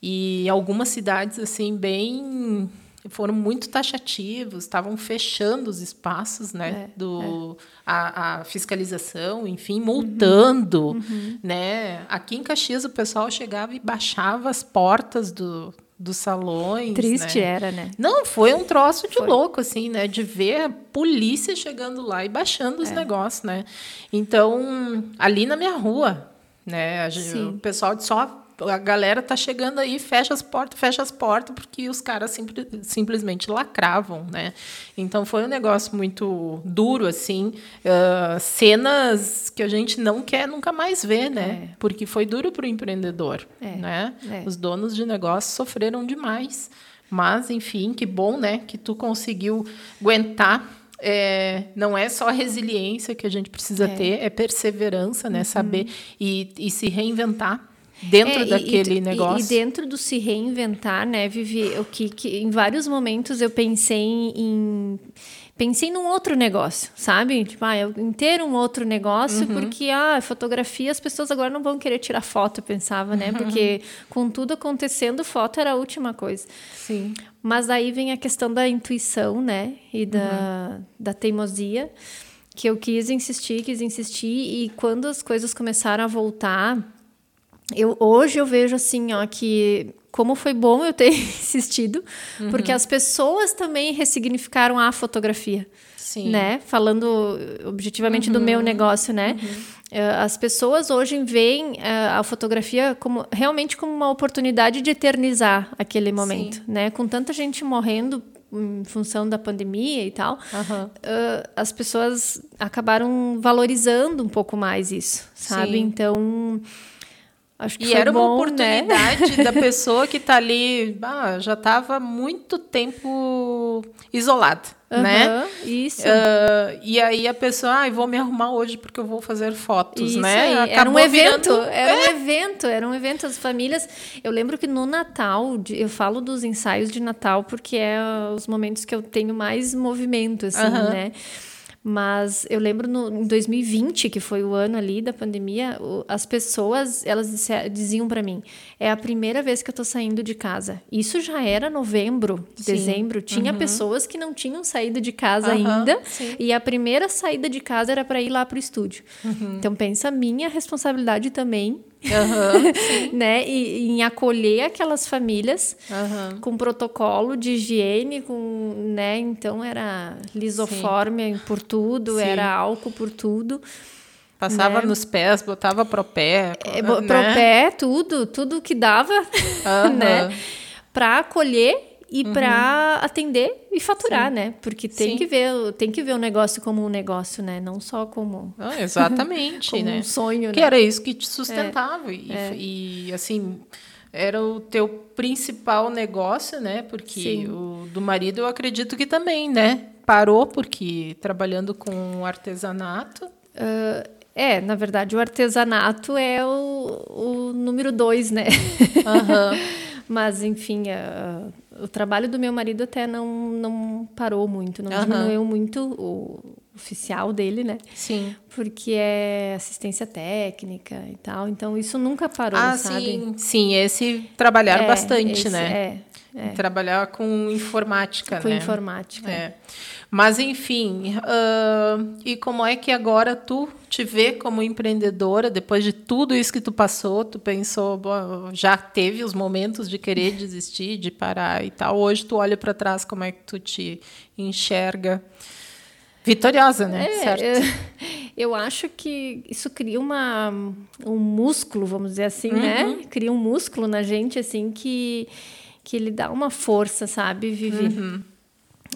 E algumas cidades, assim, bem... Foram muito taxativos, estavam fechando os espaços, né? É, do, A, a fiscalização, enfim, multando, Uhum. né? Aqui em Caxias o pessoal chegava e baixava as portas do, dos salões, Triste né? era, né? Não, foi um troço de Foi. louco, assim, né? De ver a polícia chegando lá e baixando É. os negócios, né? Então, ali na minha rua, né? a gente- o pessoal disse, ó, a galera tá chegando aí, fecha as portas, fecha as portas, porque os caras simple- simplesmente lacravam, né? Então, foi um negócio muito duro, assim. ah, cenas que a gente não quer nunca mais ver, né? É. Porque foi duro para o empreendedor, É, né? é. Os donos de negócio sofreram demais. Mas, enfim, que bom, né? Que tu conseguiu aguentar. É, não é só a resiliência que a gente precisa É. Uhum. ter, é perseverança, né? Saber e, e se reinventar dentro É, e- daquele e, negócio. E, dentro do se reinventar, né, Vivi, o que, que em vários momentos eu pensei em pensei num outro negócio, sabe? Tipo, ah, eu em ter um outro negócio, Uhum. porque ah, fotografia as pessoas agora não vão querer tirar foto, eu pensava, né? Porque com tudo acontecendo, foto era a última coisa. Sim. Mas aí vem a questão da intuição, né? E da, Uhum. da teimosia, que eu quis insistir, quis insistir, e quando as coisas começaram a voltar, eu, hoje eu vejo assim, ó, que como foi bom eu ter insistido, Uhum. porque as pessoas também ressignificaram a fotografia. Sim. Uhum. Né? Falando objetivamente do meu negócio, né? Eh, As pessoas hoje veem eh, a fotografia como realmente como uma oportunidade de eternizar aquele momento, né? Com tanta gente morrendo em função da pandemia e tal, eh, as pessoas acabaram valorizando um pouco mais isso, sabe? Sim. Então Acho que e era uma bom, né? oportunidade da pessoa que está ali, ah, já estava muito tempo isolada, né? Isso. Ah, e aí a pessoa, ah, vou me arrumar hoje porque eu vou fazer fotos, Isso né? aí. Era um evento, virando- era um evento, era um evento. As famílias. Eu lembro que no Natal, eu falo dos ensaios de Natal porque é os momentos que eu tenho mais movimento, assim, né? Mas eu lembro no, em 2020, que foi o ano ali da pandemia, o- as pessoas, elas disse- diziam para mim, é a primeira vez que eu tô saindo de casa. Isso já era novembro, Sim. dezembro. Tinha pessoas que não tinham saído de casa Aham, ainda. sim. E a primeira saída de casa era para ir lá pro estúdio. Uhum. Então pensa a minha responsabilidade também, Aham, né, e, em acolher aquelas famílias aham. com protocolo de higiene, com, né, então era lisofórmia por tudo, Sim. era álcool por tudo. Passava Né? nos pés, botava pro pé. É, né? Pro pé, tudo, tudo que dava, Aham. né? Para acolher e para atender e faturar, né? Porque tem Uhum. Sim. que ver, o- tem que ver o negócio como um negócio, né? Não só como, Ah, exatamente, como né? um sonho, Que né? era isso que te sustentava. E, e, assim, era o teu principal negócio, né? Porque Sim. o do marido eu acredito que também, né? Parou porque trabalhando com artesanato. Ah, é, na verdade, o artesanato é o, o número dois, né? Aham. Mas, enfim, o trabalho do meu marido até não, não parou muito, não Aham. diminuiu muito o oficial dele, né? Sim. Porque é assistência técnica e tal. Então, isso nunca parou, ah, sabe? sim. Sim, esse trabalhar É, bastante, esse- né? É, Trabalhar com informática, com né? informática. É. Mas, enfim, ah, e como é que agora tu te vê como empreendedora, depois de tudo isso que tu passou, tu pensou, "Bom, já teve os momentos de querer desistir, de parar e tal. Hoje tu olha para trás, como é que tu te enxerga? Vitoriosa, né? É, certo? eu, eu acho que isso cria uma, um músculo, vamos dizer assim, né? Uhum. Cria um músculo na gente, assim, que, que ele dá uma força, sabe, Vivi? Uhum.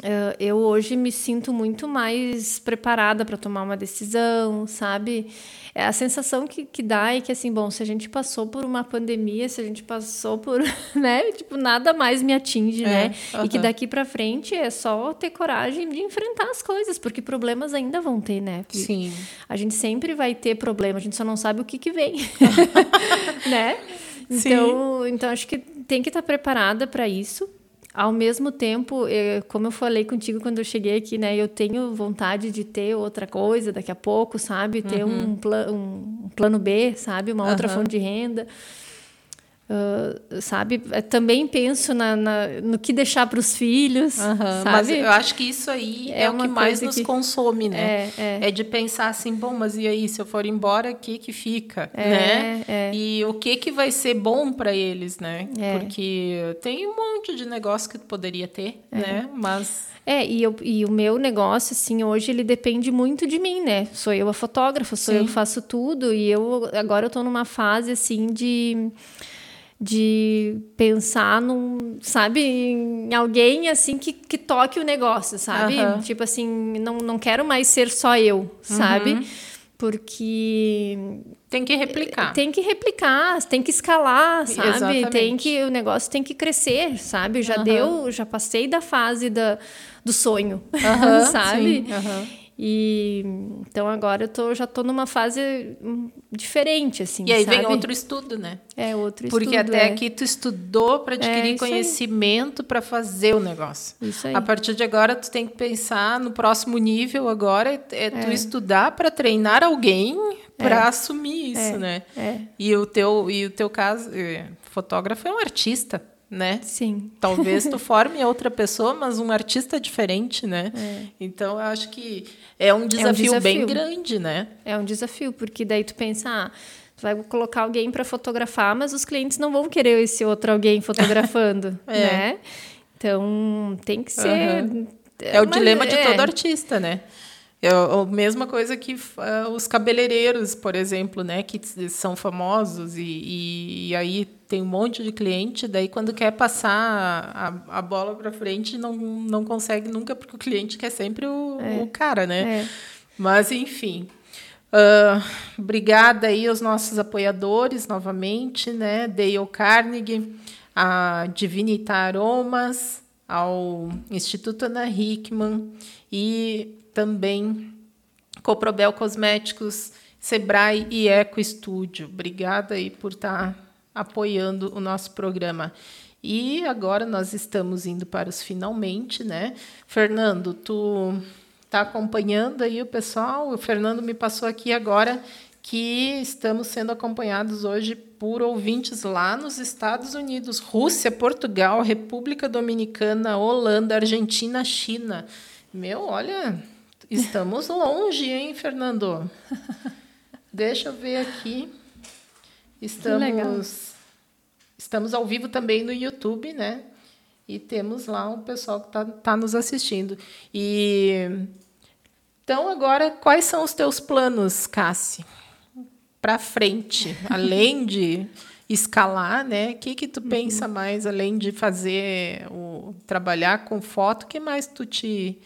Eh, eu hoje me sinto muito mais preparada para tomar uma decisão, sabe? É a sensação que, que dá é que, assim, bom, se a gente passou por uma pandemia, se a gente passou por, né? Tipo, nada mais me atinge, É, né? E que daqui para frente é só ter coragem de enfrentar as coisas, porque problemas ainda vão ter, né? Sim. A gente sempre vai ter problema, a gente só não sabe o que que vem, né? Sim. Então, então acho que tem que estar preparada para isso. Ao mesmo tempo, eh, como eu falei contigo quando eu cheguei aqui, né? Eu tenho vontade de ter outra coisa daqui a pouco, sabe? Ter um, pla um plano B, sabe? Uma outra Aham. fonte de renda. Ah, sabe? Eh, Também penso na, na- no que deixar para os filhos, Mas sabe? eu acho que isso aí é, É o que mais nos que- consome, né? É, é. de pensar assim, bom, mas e aí, se eu for embora, o que que fica, É, né? é. E o que que vai ser bom para eles, né? É. Porque tem um monte de negócio que tu poderia ter, né? Mas É, e, eu, e o meu negócio, assim, hoje ele depende muito de mim, né? Sou eu a fotógrafa, sou eu Sim. que faço tudo. E eu agora eu tô numa fase, assim, de, de pensar num, sabe, em alguém, assim, que, que toque o negócio, sabe? Aham. Tipo assim, não, não quero mais ser só eu, sabe? Uhum. Porque tem que replicar. tem que replicar, tem que escalar, sabe? Exatamente. Tem que o negócio tem que crescer, sabe? Já Aham. deu, já passei da fase da, do sonho, sabe? sim. E então agora eu tô, já tô numa fase hum, diferente assim, E aí sabe? vem outro estudo, né? é outro Porque estudo, até é. aqui tu estudou para adquirir isso aí. conhecimento para fazer o negócio. Isso aí. A partir de agora, tu tem que pensar no próximo nível agora, é tu estudar para treinar alguém para assumir isso, né? é. E o teu e o teu caso, eh, fotógrafo é um artista, né? Sim. Talvez tu forme outra pessoa, mas um artista diferente, né? Então eu acho que é um desafio, bem desafio. grande, né? É um desafio, porque daí tu pensa, ah, tu vai colocar alguém para fotografar, mas os clientes não vão querer esse outro alguém fotografando, É. né? Então, tem que ser Aham. É, o dilema de é. todo artista, né? É a mesma coisa que ah, os cabeleireiros, por exemplo, né? Que são famosos e, e, e aí tem um monte de cliente, daí quando quer passar a, a bola para frente não, não consegue nunca, porque o cliente quer sempre o, o cara, né? É. Mas, enfim. Uh, obrigada aí aos nossos apoiadores novamente, né? Dale Carnegie, a Divinita Aromas, ao Instituto Ana Hickman e também Coprobel Cosméticos, Sebrae e Eco Estúdio. Obrigada aí por estar tá apoiando o nosso programa. E agora nós estamos indo para os finalmente, né? Fernando, tu está acompanhando aí o pessoal. O Fernando me passou aqui agora que estamos sendo acompanhados hoje por ouvintes lá nos Estados Unidos, Rússia, Portugal, República Dominicana, Holanda, Argentina, China. Meu, olha, estamos longe, hein, Fernando? Deixa eu ver aqui. Estamos estamos ao vivo também no YouTube, né? E temos lá o pessoal que está tá nos assistindo. E então, agora, quais são os teus planos, Cassi, para frente? Além de escalar, né? O que que tu uhum. pensa mais além de fazer o trabalhar com foto? Que mais tu te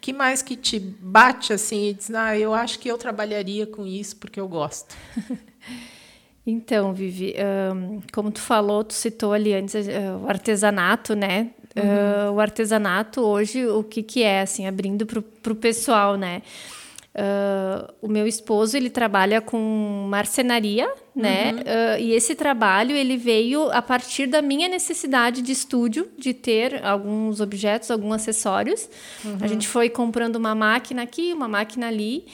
que mais que te bate assim e diz, ah, eu acho que eu trabalharia com isso porque eu gosto. Então, Vivi, um, como tu falou, tu citou ali antes uh, o artesanato, né? Uhum. Uh, o artesanato hoje, o que, que é, assim, abrindo para o pessoal, né? Uh, o meu esposo ele trabalha com marcenaria, né? Uhum. Uh, e esse trabalho ele veio a partir da minha necessidade de estúdio, de ter alguns objetos, alguns acessórios. Uhum. A gente foi comprando uma máquina aqui, uma máquina ali.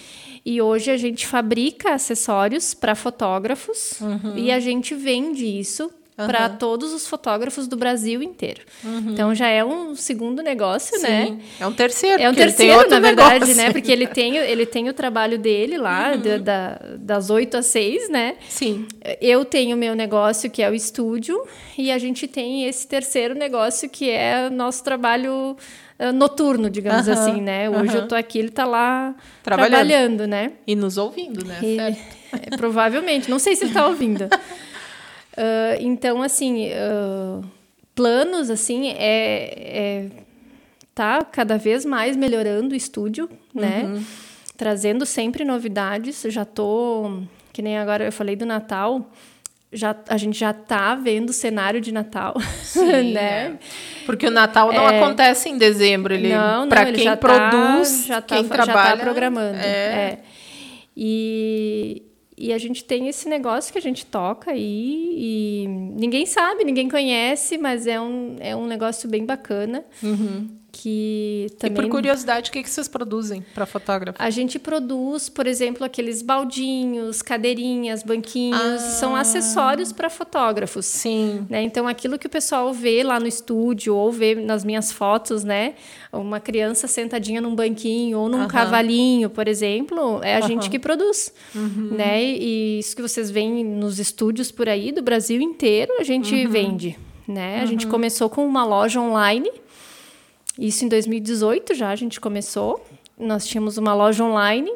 E hoje a gente fabrica acessórios para fotógrafos uhum. e a gente vende isso uhum. para todos os fotógrafos do Brasil inteiro. Uhum. Então já é um segundo negócio, Sim. né? É um terceiro. É um terceiro, na verdade, negócio. né? Porque ele tem, ele tem o trabalho dele lá, uhum. da, das oito às seis, né? Sim. Eu tenho o meu negócio, que é o estúdio, e a gente tem esse terceiro negócio, que é o nosso trabalho uh, noturno, digamos uhum. assim, né? Hoje eu tô aqui, ele tá lá trabalhando, trabalhando né? E nos ouvindo, né? E, é, provavelmente. Não sei se ele tá ouvindo. Uh, então, assim, uh, planos, assim, é, é tá cada vez mais melhorando o estúdio, né? uhum. Trazendo sempre novidades. Já tô, que nem agora eu falei do Natal, já, a gente já tá vendo o cenário de Natal, Sim, né? É. Porque o Natal não é... acontece em dezembro, ele para quem tá produz, tá, já tá, quem trabalha, já tá programando. É. é. E, e a gente tem esse negócio que a gente toca aí e ninguém sabe, ninguém conhece, mas é um, é um negócio bem bacana. Uhum que também... E por curiosidade, o que, que vocês produzem para fotógrafo? A gente produz, por exemplo, aqueles baldinhos, cadeirinhas, banquinhos, ah. são acessórios para fotógrafos. Sim. Né? Então, aquilo que o pessoal vê lá no estúdio ou vê nas minhas fotos, né? Uma criança sentadinha num banquinho ou num cavalinho, por exemplo, é a gente que produz. Uhum. Né? E isso que vocês veem nos estúdios por aí do Brasil inteiro, a gente uhum. vende. Né? A gente uhum. começou com uma loja online isso em 2018 já a gente começou. Nós tínhamos uma loja online.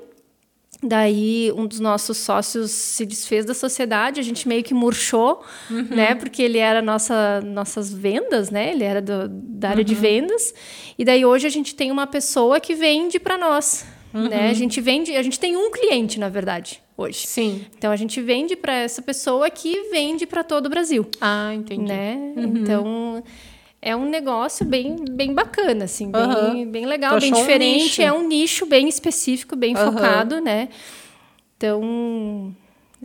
Daí um dos nossos sócios se desfez da sociedade, a gente meio que murchou, uhum. né? Porque ele era nossa nossas vendas, né? Ele era do, da área uhum. de vendas. E daí hoje a gente tem uma pessoa que vende para nós, uhum. né? A gente vende, a gente tem um cliente, na verdade, hoje. Sim. Então a gente vende para essa pessoa que vende para todo o Brasil. Ah, entendi. Né? Uhum. Então é um negócio bem, bem bacana, assim, bem, uhum. bem legal, bem diferente. Um é um nicho bem específico, bem uhum. focado, né? Então,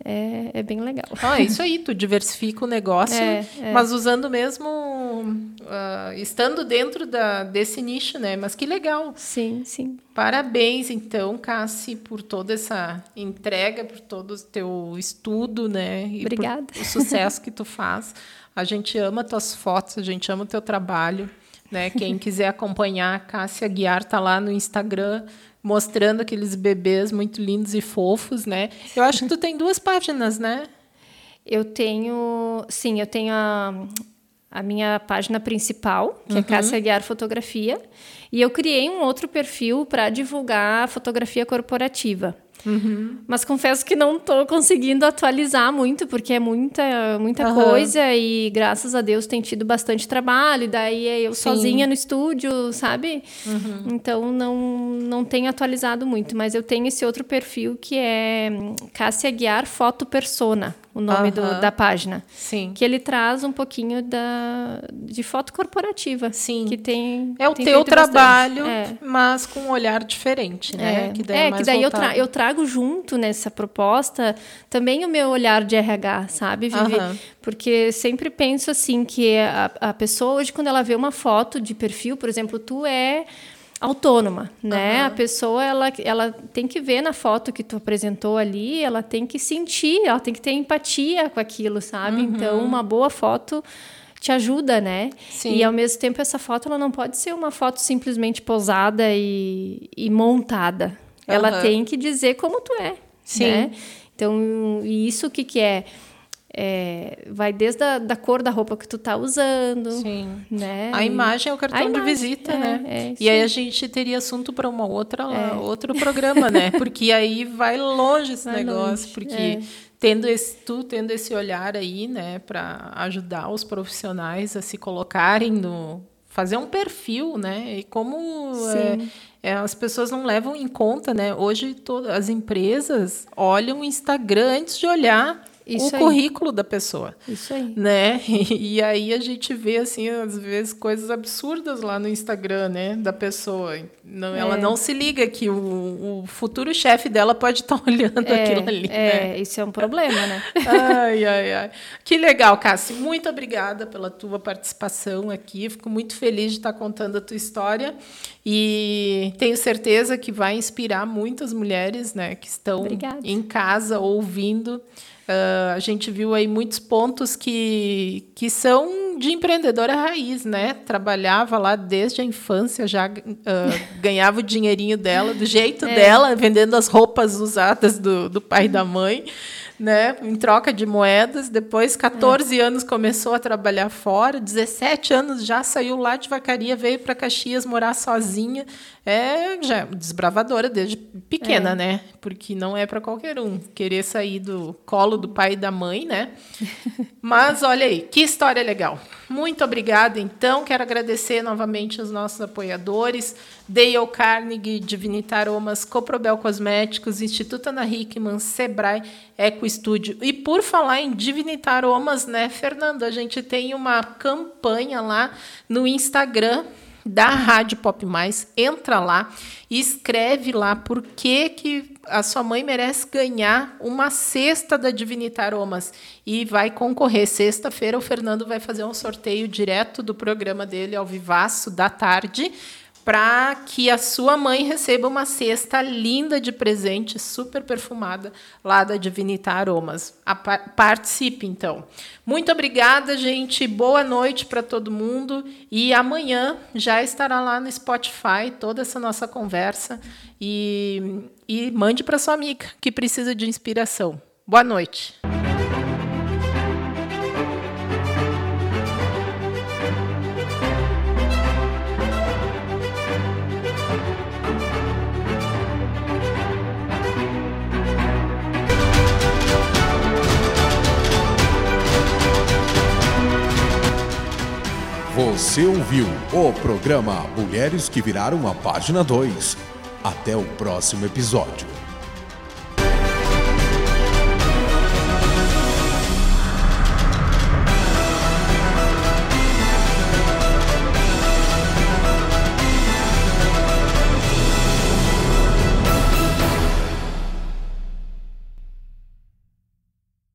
é, é bem legal. Ah, é isso aí, tu diversifica o negócio, é, é. mas usando mesmo, uh, estando dentro da, desse nicho, né? Mas que legal. Sim, sim. Parabéns, então, Cassi, por toda essa entrega, por todo o teu estudo, né? E Obrigada. o sucesso que tu faz. A gente ama tuas fotos, a gente ama o teu trabalho. Né? Quem quiser acompanhar, a Cássia Guiar está lá no Instagram mostrando aqueles bebês muito lindos e fofos, né? Eu acho que tu tem duas páginas, né? Eu tenho, sim, eu tenho a, a minha página principal, que é uhum. é Cássia Guiar Fotografia, e eu criei um outro perfil para divulgar a fotografia corporativa. Uhum. Mas confesso que não estou conseguindo atualizar muito, porque é muita, muita uhum. coisa e graças a Deus tem tido bastante trabalho. E daí é eu Sim. sozinha no estúdio, sabe? Uhum. Então não, não tenho atualizado muito, mas eu tenho esse outro perfil que é Cássia Guiar Foto Persona o nome do, da página. Sim. Que ele traz um pouquinho da, de foto corporativa. Sim. Que tem. É o tem teu trabalho, é. mas com um olhar diferente, né? É, que daí, é, é que daí eu, tra eu, trago junto nessa proposta também o meu olhar de RH, sabe, Vivi? Porque sempre penso assim que a, a pessoa hoje, quando ela vê uma foto de perfil, por exemplo, tu é autônoma, né? Uhum. A pessoa ela, ela tem que ver na foto que tu apresentou ali, ela tem que sentir, ela tem que ter empatia com aquilo, sabe? Uhum. Então, uma boa foto te ajuda, né? Sim. E ao mesmo tempo essa foto ela não pode ser uma foto simplesmente posada e, e montada. Uhum. Ela tem que dizer como tu é, Sim. né? Então, e isso o que que é? É, vai desde a da cor da roupa que tu tá usando. Sim. Né? A imagem é o cartão imagem, de visita, é, né? É, e aí a gente teria assunto para uma outra é. outro programa, né? Porque aí vai longe esse vai negócio, longe, porque é. tendo esse tu tendo esse olhar aí, né, para ajudar os profissionais a se colocarem no fazer um perfil, né? E como é, as pessoas não levam em conta, né? Hoje todas as empresas olham o Instagram antes de olhar isso o aí. currículo da pessoa. Isso aí. Né? E, e, aí a gente vê, assim, às vezes, coisas absurdas lá no Instagram, né? Da pessoa. Não, é. Ela não se liga que o, o futuro chefe dela pode estar tá olhando é, aquilo ali. É, né? isso é um problema, né? ai, ai, ai. Que legal, Cassi. Muito obrigada pela tua participação aqui. Fico muito feliz de estar contando a tua história. E tenho certeza que vai inspirar muitas mulheres, né? Que estão obrigada. em casa ouvindo. Uh, a gente viu aí muitos pontos que, que são de empreendedora raiz, né? Trabalhava lá desde a infância, já uh, ganhava o dinheirinho dela, do jeito é. dela, vendendo as roupas usadas do, do pai e da mãe né, em troca de moedas. Depois, 14 é. anos, começou a trabalhar fora. 17 anos já saiu lá de Vacaria, veio para Caxias morar sozinha. É já é desbravadora desde pequena, é. né? Porque não é para qualquer um querer sair do colo do pai e da mãe, né? Mas olha aí, que história legal. Muito obrigada, então. Quero agradecer novamente os nossos apoiadores. Dale Carnegie, Divinitar Aromas, Coprobel Cosméticos, Instituto Ana Hickman, Sebrae, Eco Estúdio. E por falar em Divinitar Aromas, né, Fernando, a gente tem uma campanha lá no Instagram da Rádio Pop Mais, entra lá e escreve lá por que, que a sua mãe merece ganhar uma cesta da Divinitar Aromas e vai concorrer. Sexta-feira o Fernando vai fazer um sorteio direto do programa dele ao vivaço da tarde para que a sua mãe receba uma cesta linda de presente, super perfumada, lá da Divinita Aromas. Participe, então. Muito obrigada, gente. Boa noite para todo mundo. E amanhã já estará lá no Spotify toda essa nossa conversa. E, e mande para sua amiga que precisa de inspiração. Boa noite. Você ouviu o programa Mulheres que Viraram a Página 2. Até o próximo episódio.